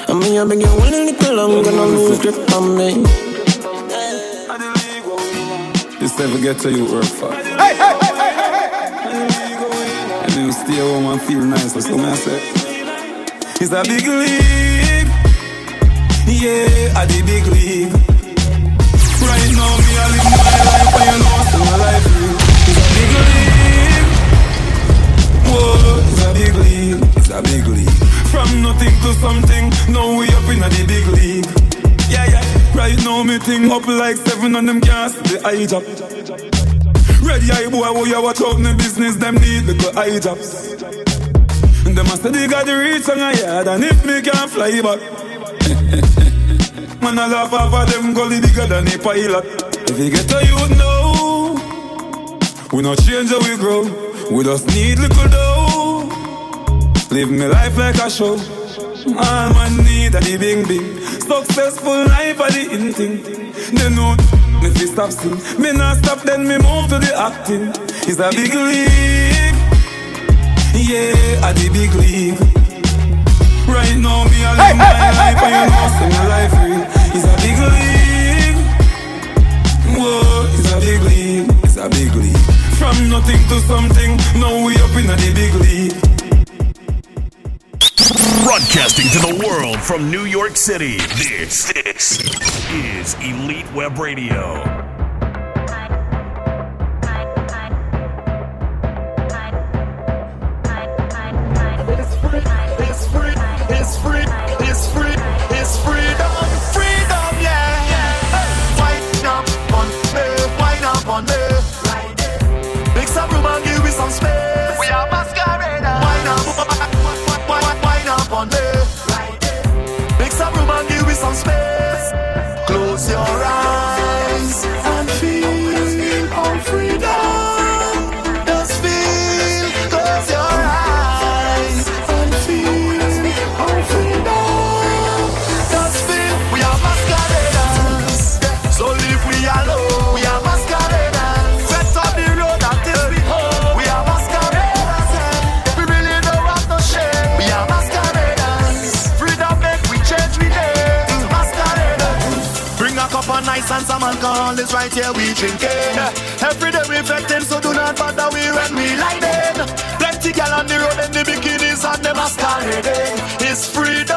I mean, I've been getting a little longer, no lose grip on me. This never get to you work for. Hey, hey, hey, hey, hey, hey. And you stay home and feel nice, that's what I say. It's a big league. Yeah, at the big league. Right now, me, I live my life, It's a big league. Whoa, it's a big league. It's a big league. From nothing to something, now we up in the big league. Yeah, yeah. Right now, me thing up like seven on them gas, the eye job. Ready eye boy, who you watch out the business, them need little eye jobs. And them a say they got the reach on a yard, and if me can't fly back. Man, I laugh off of them gully bigger than a pilot. If you get to you know, we not change how we grow. We just need little dough. Live me life like a show. All man need a the bing bing. Successful life a the in thing. They know me fi stop sing. Me not stop then me move to the acting. It's a big league. Yeah, a the big league. Right now me a live my life and you know say my life real. It's a big league. Whoa, it's a big league. It's a big league. From nothing to something, now we up in the big league. Broadcasting to the world from New York City, this, this is Elite Web Radio. right here we drinking. Every day we fecting, so do not bother we when we lighting. Plenty gal on the road in the bikinis and them masquerading. It's freedom.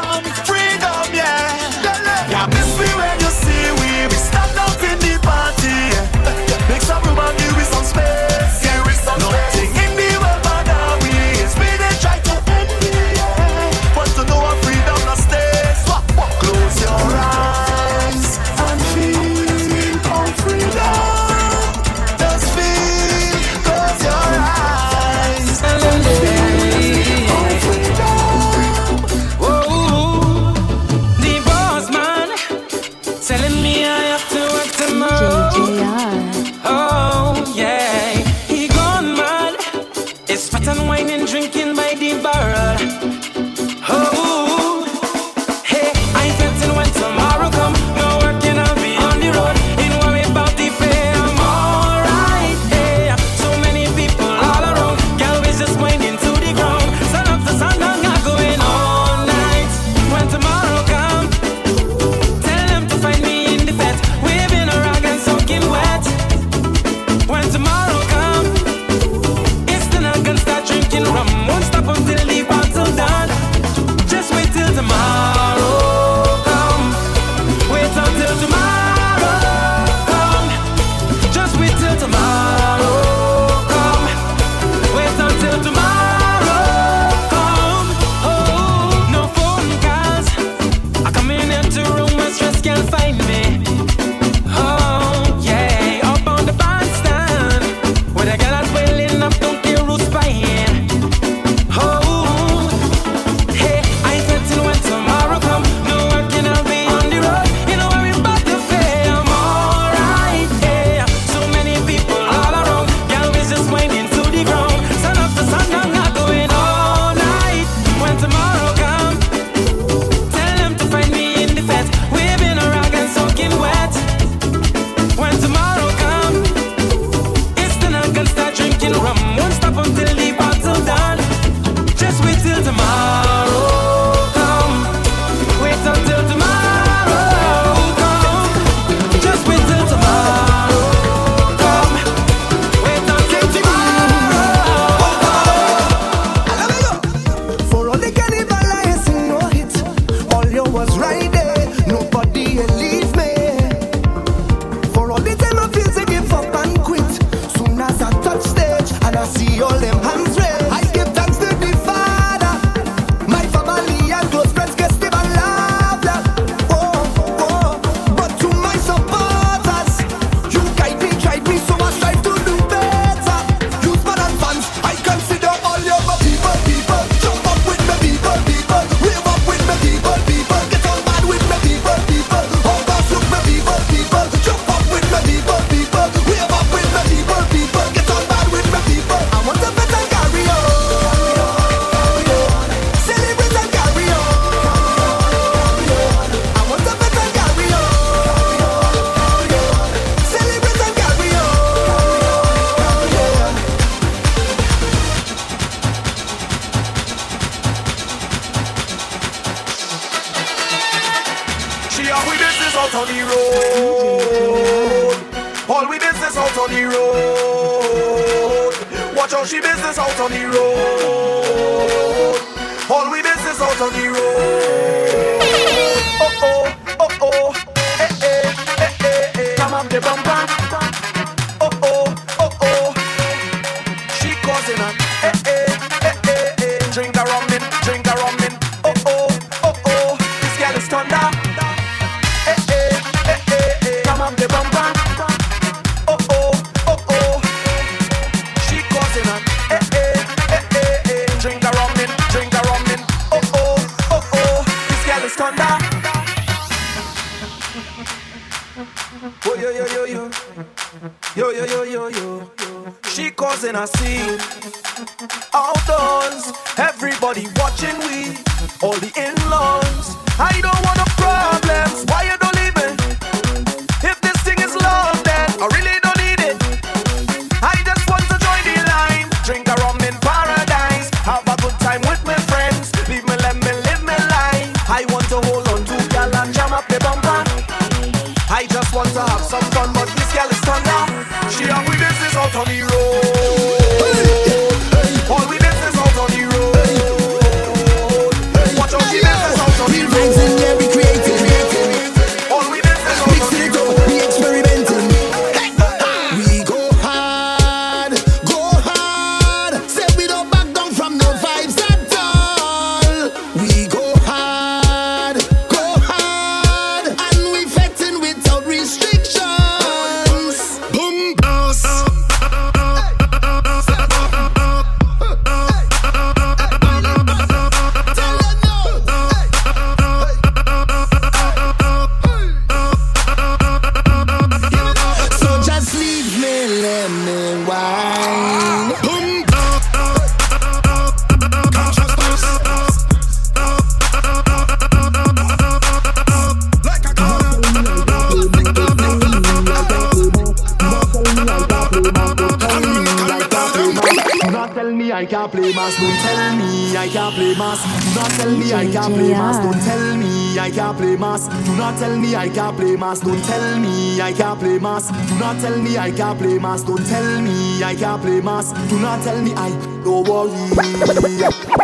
Me I can't play mass. Do not tell me I can't play mass. Don't tell me I can't play mass. Do not tell me I don't worry,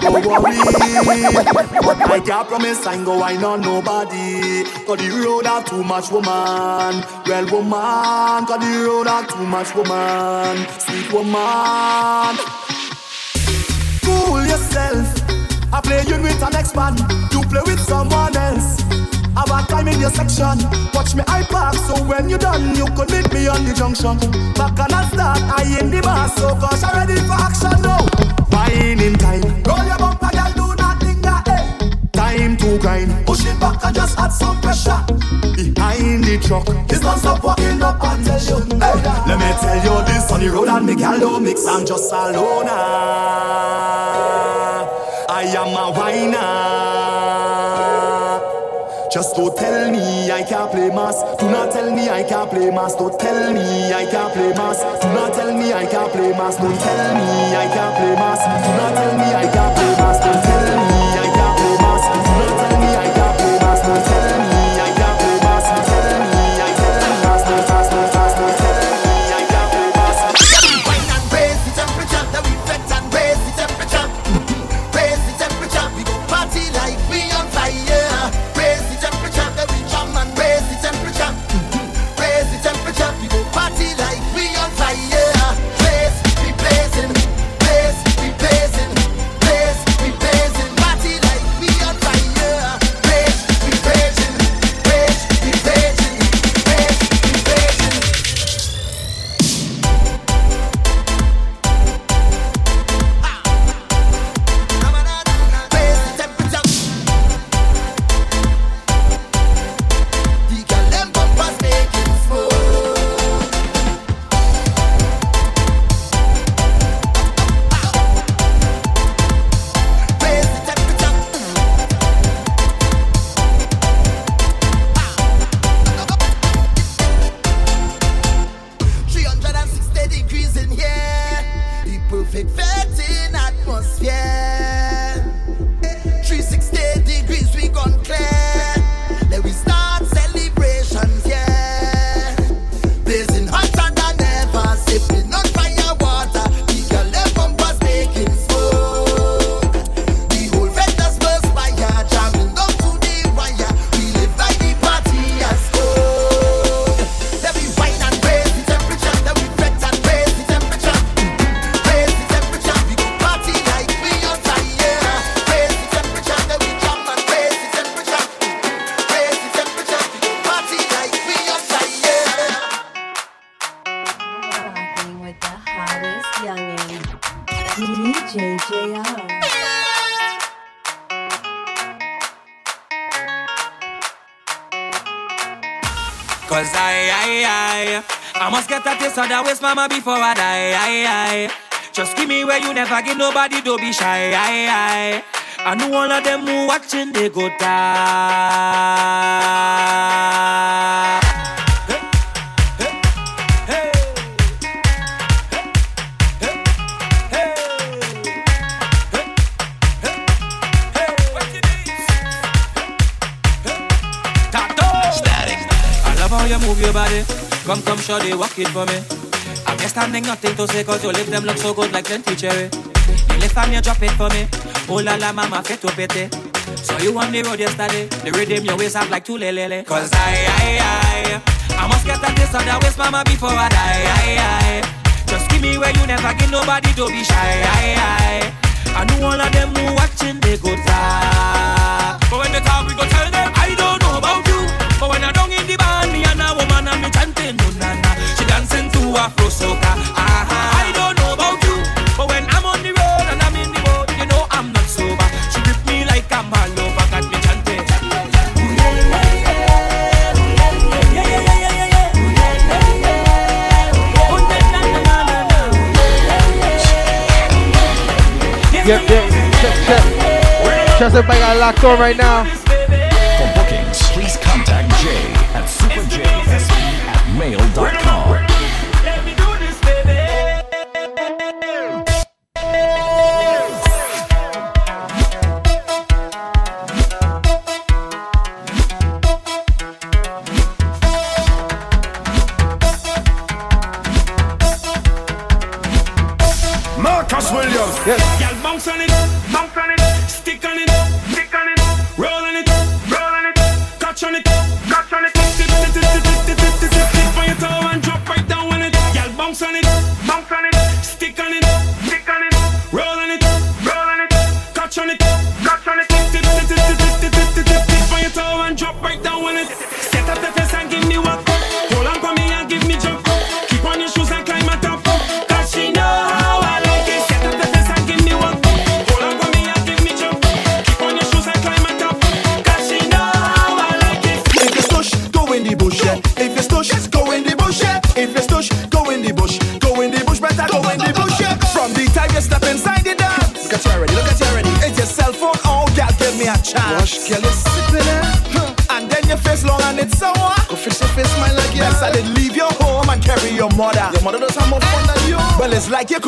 don't worry. I can't promise I ain't go I know nobody. Cause the road have too much woman. Well woman, cause the road have too much woman. Sweet woman. Fool yourself. I play you with an next man. You play with someone else. Have a time in your section. Watch me I park so when you done, you could meet me on the junction. Back and I start, I in the bar, so cause I'm ready for action now. Wine in time. Roll your bumper, girl, do not linger, hey. Eh. Time to grind. Push it back and just add some pressure. Behind the truck, it's not stop walking up and tell you. Hey, let me tell you this on the road and me gal don't mix. I'm just alone. I am a whiner. Just don't tell me I can't play mass. Do not tell me I can't play mass. Don't tell me I can't play mass. Do not tell me I can't play mass. Don't tell me I can't play mass. Do not tell me I waste mama before I die. I, I. Just give me where you never give nobody, don't be shy. I, I. I know all of them who watching, they go die. How you move your body. Come, come, shorty, walk it for me. I'm just standing, nothing to say, cause your lips them look so good like plenty cherry. You lift and you drop it for me. Oh la la, mama, fit to pity. So you on the road yesterday. The rhythm your waist up like two lele. Cause I, I, I, I must get taste of that waist, mama, before I die. I, I. Just give me where you never give nobody, don't be shy. I, I. I know all of them who watching, they go talk. But when they talk, we go tell them, I don't know about you. But when I down in the me and a woman and chanting, na na. She dancing to. Uh-huh. I don't know about you, but when I'm on the road and I'm in the boat, you know I'm not sober. She me like I'm all over, got me chanting. Yep, yep, check, check. Trust everybody got locked on right now.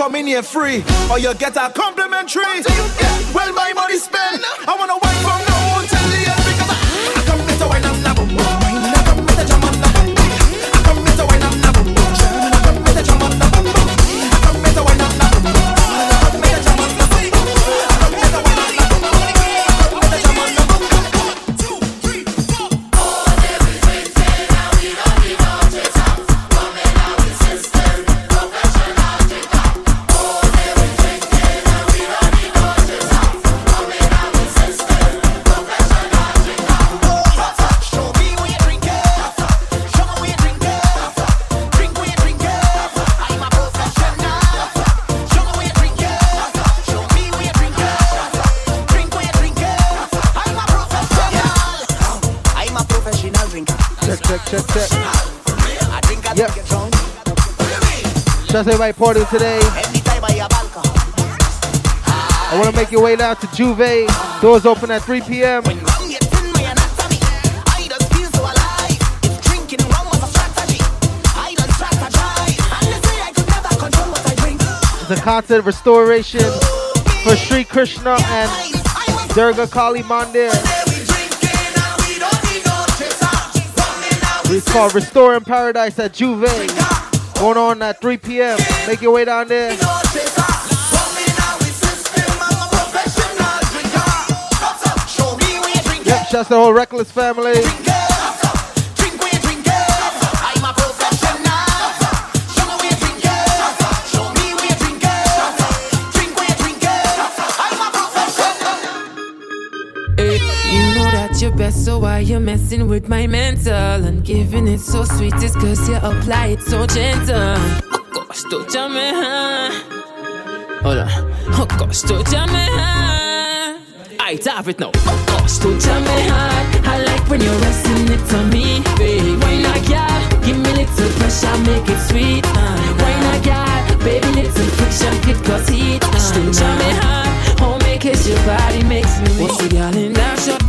Come in here free, or you get a complimentary. Well, my money spent. I wanna wine That's everybody partying today. I want to make your way down to Juve. Doors open at 3 p.m. It's a restoration for Sri Krishna and Durga Kali Mandir. It's called Restoring Paradise at Juve. Going on at 3 p.m. Make your way down there. Yep, shouts to the whole Reckless family. Best, so why you messing with my mental? And giving it so sweet is cause you apply it so gentle. Oh gosh, don't jam me, huh? Hold on. Oh gosh, don't jam me, huh? I have it now. Oh gosh, don't jam me, huh? I like when you're resting it on me, baby. Why not, yeah? Give me little pressure, make it sweet. Uh. Why not, yeah? Baby, little friction, it cause heat. Uh. Don't jam me, huh? Make it, your body makes me. What's the girl in that shop?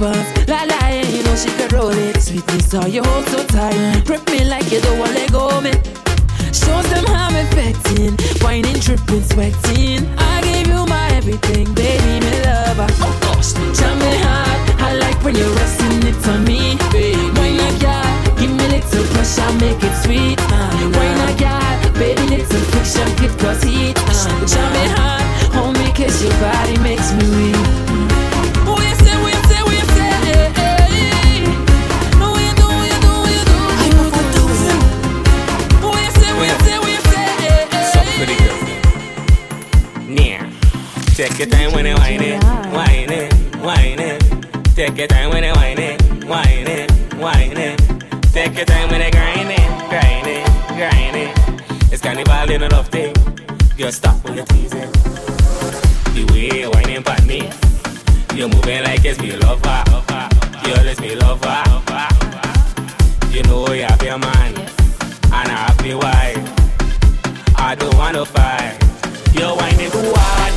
La la, you know she can roll it. Sweetness, how you hold so tight. Grip me like you don't want let go, me. Shows them how I'm affecting. Whining, tripping, sweating. I gave you my everything, baby, me lover. Oh gosh, jam me hard. I like when you're resting it on me, baby. Why not, yeah? Give me little pressure, make it sweet. Uh. Why not, yeah? Baby, little friction, it cause heat. Uh. Jam me hard. Make it, your body makes me weak. Take your time when you whine it, whine it, whine it. Take your time when you whine it, whine it, whine it. Take your time when you grind it, grind it, grind it. It's carnival in a love thing. Girl, stop when you're teasing. The way you will whining for me, you're moving like it's me lover. Girl, it's me lover. You know you have your man, and I have your wife. I don't wanna fight. You're whining too hard,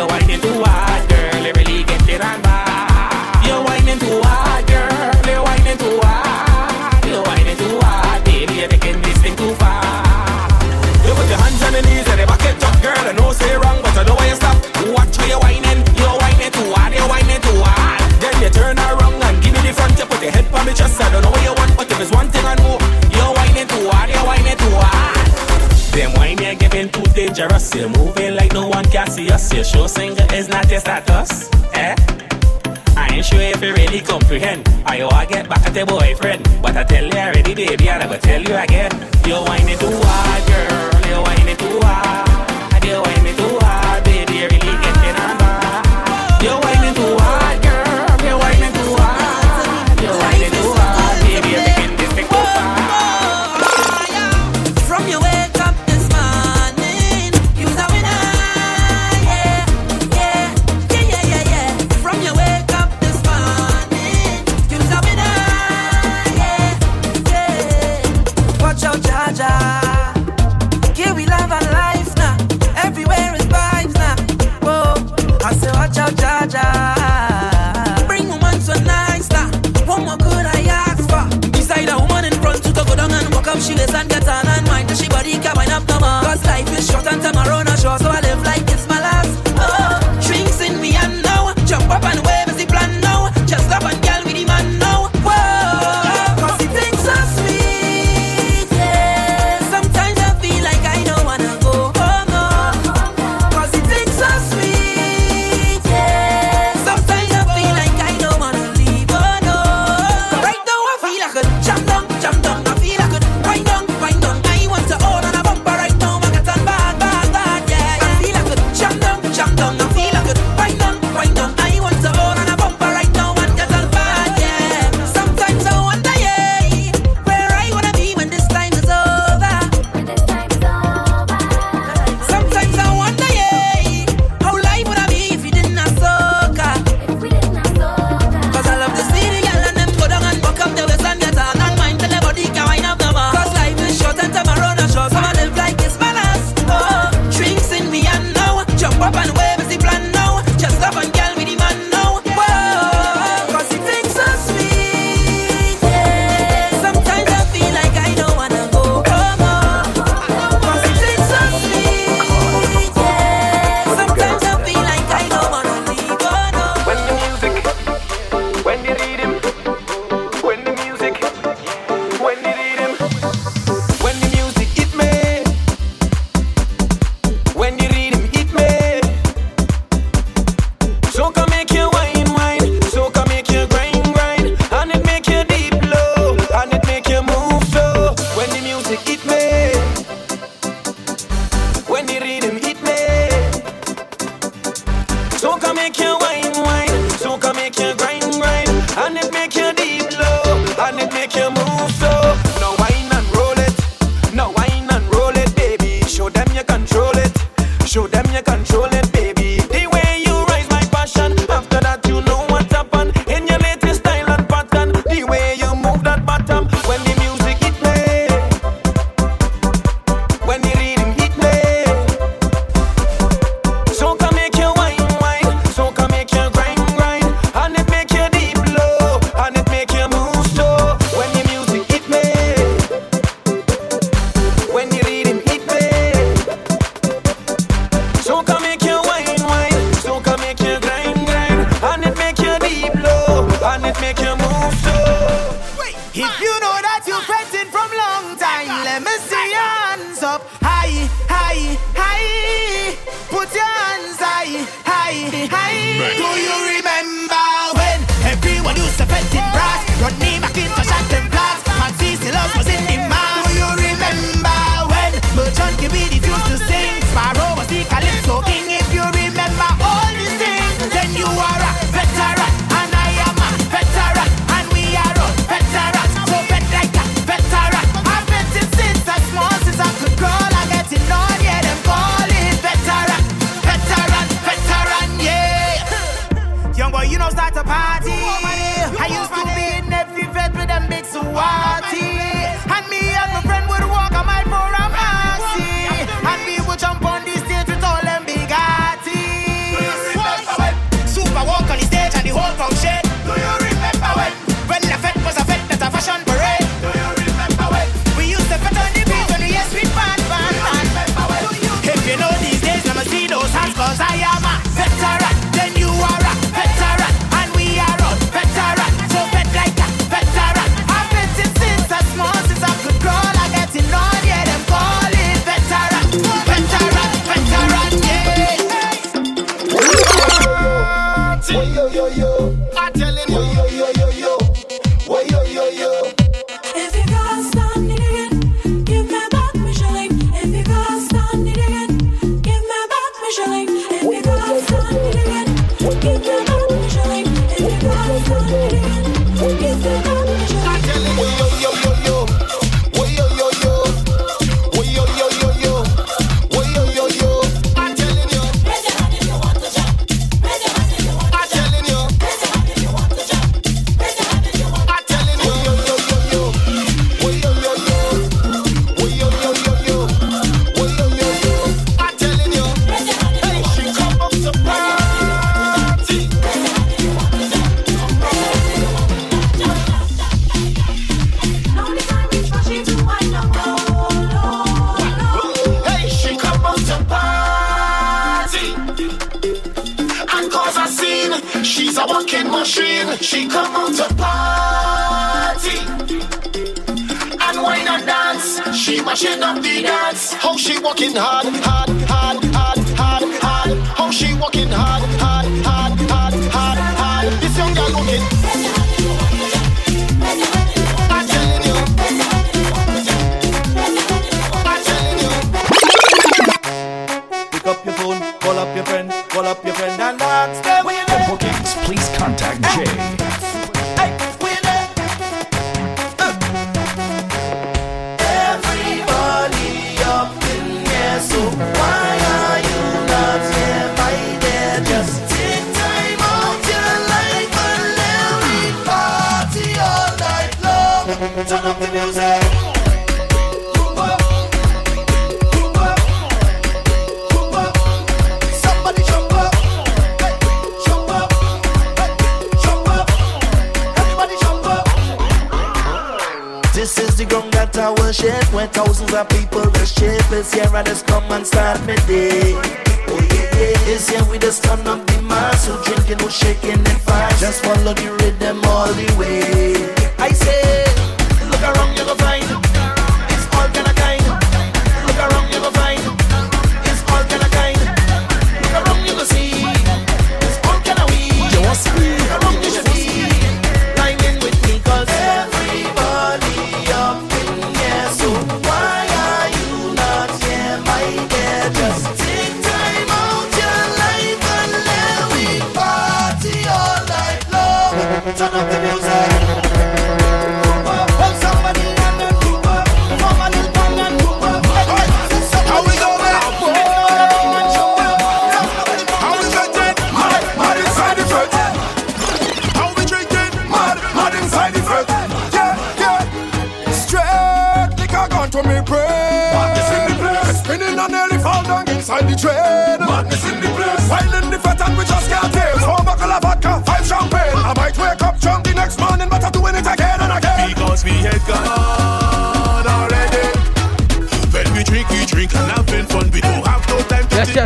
You're whining too hard, girl. You really get it on bad. You're whining too hard, girl. You're whining too hard. You're whining too hard, baby. You're taking this thing too far. You put your hands on the knees and the back it up, girl. I know say wrong, but I know why you stop. Watch where you're whining. You're whining too hard. You're whining too hard. Then you turn around and give me the front. You put your head on me chest. I don't know what you want, but if it's one thing I know, picture us here. Moving like no one can see us here. Show singer is not a status. Eh? I ain't sure if you really comprehend. I you all get back at your boyfriend. But I tell you already, baby, and I go tell you again. You're whining too hard, girl. You're whining too hard. You're whining too hard. she lace and get on and mind. Till she body can wind up no more. Cause life is short and time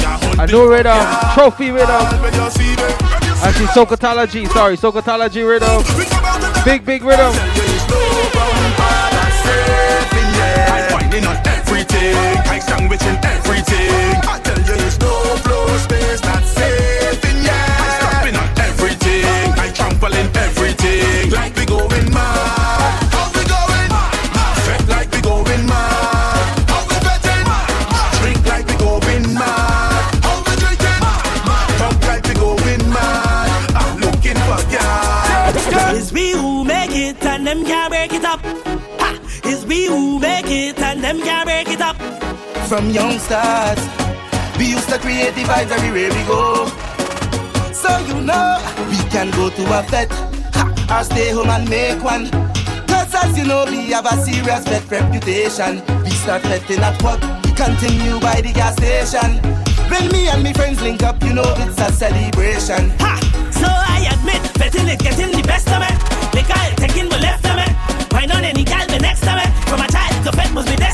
chest. A new rhythm, trophy rhythm. Actually, Sokotology, sorry, Sokotology rhythm. Big, big rhythm. I find in on everything. I from young stars. We used to create the vibes everywhere we go. So you know, we can go to a fete or stay home and make one. Cause as you know, we have a serious fete reputation. We start betting at work, we continue by the gas station. When me and me friends link up, you know it's a celebration. Ha! So I admit, betting is getting the best of me. Liquor taking the left of me. Why on any gal the next of me. From a child, to fet must be destined.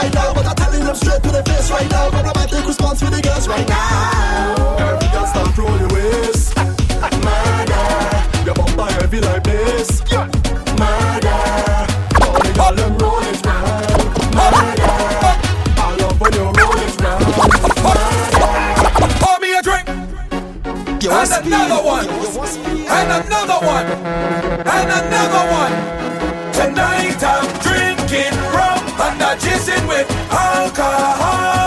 right now, but I'm telling them straight to their face right now. But I might take response for the girls right now. Every girl stop roll your waist, murder. Your bumper heavy like this, murder. All the girls them roll it round, murder. I love when you roll it round, murder. Pour me a drink. And another one, and another one, and another one. Tonight I'm drinking are jizzing with alcohol.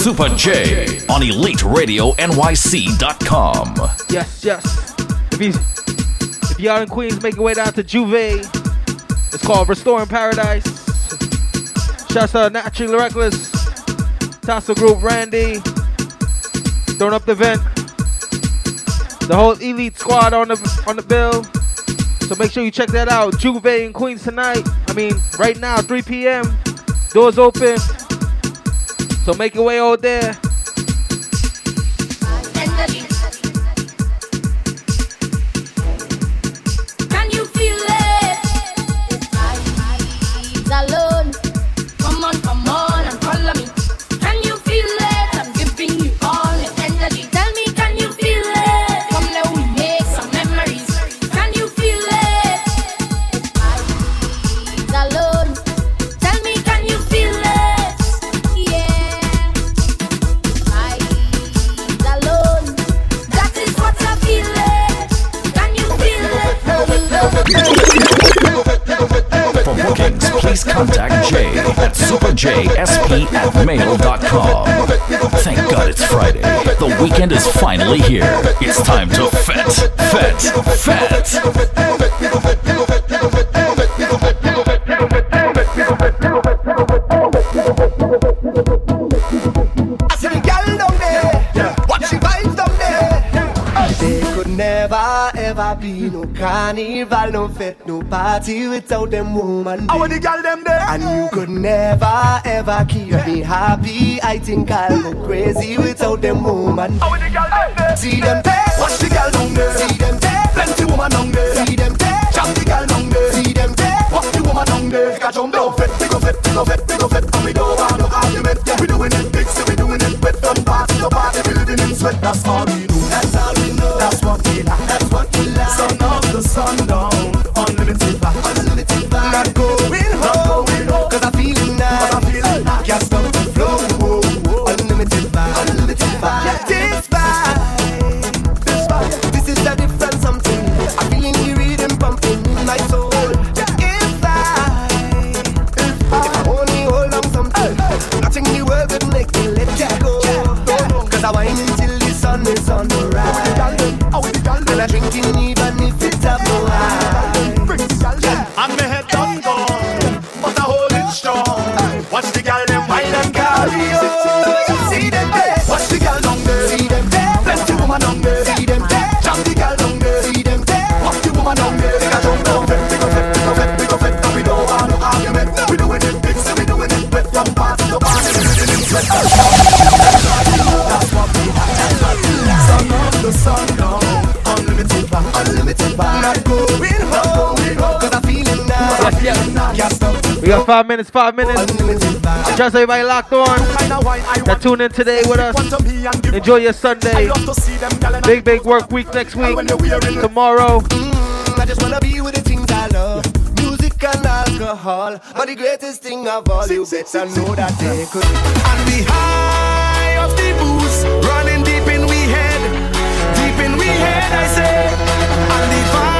Supa Jay on EliteRadioNYC.com. Yes, yes. If you if you are in Queens, make your way down to Juve. It's called Restoring Paradise. Shouts to Naturally Reckless, Tassel Group, Randy, throwing up the vent. The whole elite squad on the on the bill. So make sure you check that out. Juve in Queens tonight. I mean, right now, 3 p.m. Doors open. So make your way over there. Superjsp at mail.com. Thank God it's Friday. The weekend is finally here. It's time to fet, fet, fet. Carnival, no fete, no party without them woman. I want the gal them there. And you could never ever keep me happy. I think I'll go crazy without them woman. I want the gal them there. See them there. Watch the gal down there. See them there. Plenty woman down there. See them there. Jump the gal down there. See them there. Watch the woman down there. Got jump down. Fit, we go fit, we go fit, we go fit. And we don't want no argument. Yeah, we doing it big, so we doing it with fun party, no party, we living in sweat. That's all sundown, five minutes, five minutes. Just everybody locked on. That tune in today with us. Enjoy your Sunday. Big, big work week next week. Tomorrow. Mm, I just wanna be with the things I love. Music and alcohol. But the greatest thing of all, you better know that they could. And the high of the booze running deep in we head, deep in we head, I say. And the vibes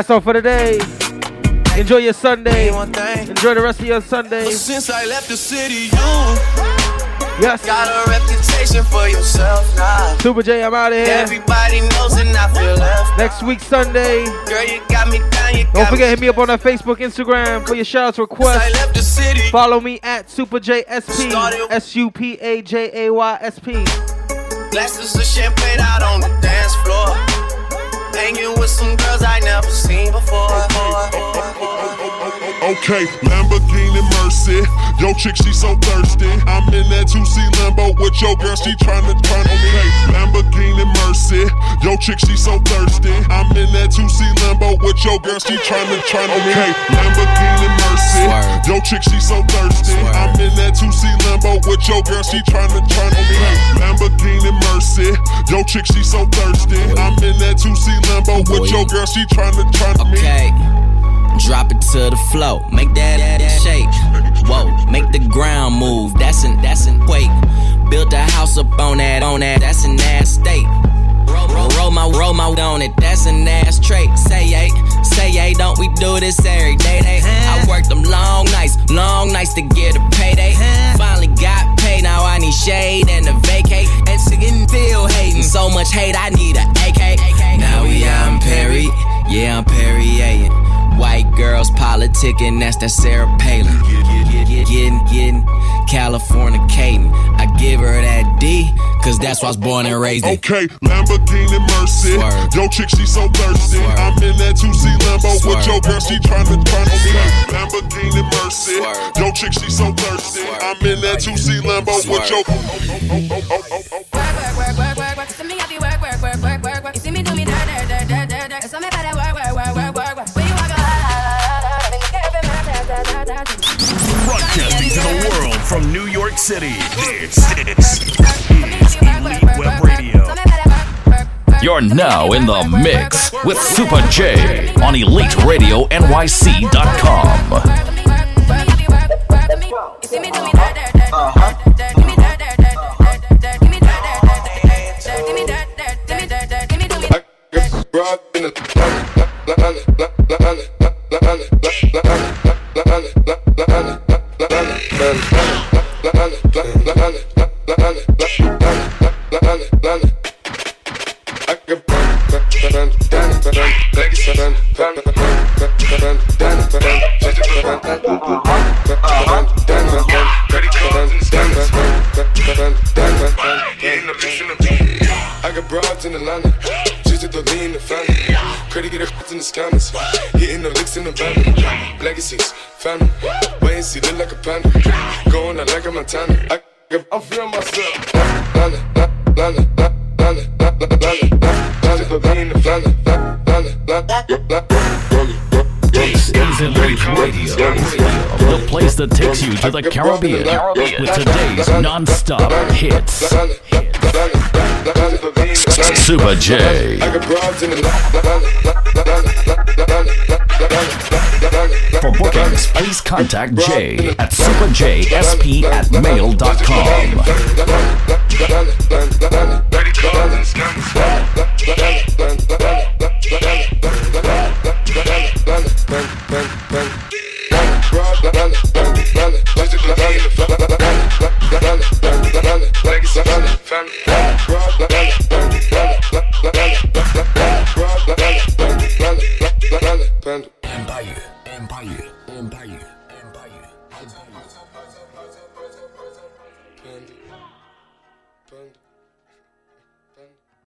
Last song for the day. Enjoy your Sunday. Enjoy the rest of your Sunday. Since I left the city, you Yes. got a reputation for yourself now. Supa Jay, I'm out of here. Everybody knows and I feel left. Next week, Sunday. Girl, you got me down, you Don't forget, hit me up on our Facebook, Instagram for your shout shoutouts requests. Follow me at Supa Jay S P S U P A J A Y S P. Glasses of champagne out on the dance floor. Hanging with some girls I never seen before. Okay, Lamborghini Mercy. Yo, chick, she so thirsty. I'm in that 2C Lambo with your girl, she tryna turn on me. Hey, Lamborghini Mercy. Yo, chick, she so thirsty. I'm in that 2C Lambo with your girl, she tryna turn on me. Hey, Lamborghini Mercy. Yo, chick, she so thirsty. I'm in that 2C Lambo with your girl, she tryna turn on me. Hey, Lamborghini Mercy. Yo, chick, she so thirsty. I'm in that 2C Lambo with your girl, she tryna turn on me. Okay. Drop it to the flow, make that, that shake. Whoa, make the ground move. That's an that's an quake. Built a house up on that on that. That's an ass state. Roll, roll, my roll my on it. That's an ass trait. Say yay, say yay. Don't we do this every day? Day. I worked them long nights, long nights to get a payday. Finally got paid. Now I need shade and a vacate. And sitting still hating. So much hate, I need a AK. Now we out in Perry. Yeah, I'm Perrier. White girls politicking, that's that Sarah Palin. Getting, getting, California Caden. I give her that D, cause that's why I was born and raised in. Okay, Lamborghini Mercy. Yo, chick, she so thirsty. I'm in that 2C Lambo with your girl, she tryna turn on me. Lamborghini Mercy. Yo, chick, she so thirsty. I'm in that 2C Lambo with your. work, work, work, work. You see me happy work, work, work, work, work, work. From New York City. This, this is Elite Web Radio. You're now in the mix with Supa Jay on EliteRadioNYC.com. You see me do me I got broads in Atlanta, just at the lean the family. Credit get scammers, hitting the licks in the van. Legacies, family, wait and like a panda. Going out like a Montana. I'm feeling myself. Atlanta, Atlanta, Atlanta, Atlanta, Atlanta, Atlanta, Atlanta, Atlanta, Atlanta, Atlanta, Atlanta, Atlanta, Atlanta, Lana, Lana, Lana, that takes you to the Caribbean with today's non-stop hits. Supa Jay. For bookings, please contact Jay at supajaysp at mail.com. Panda.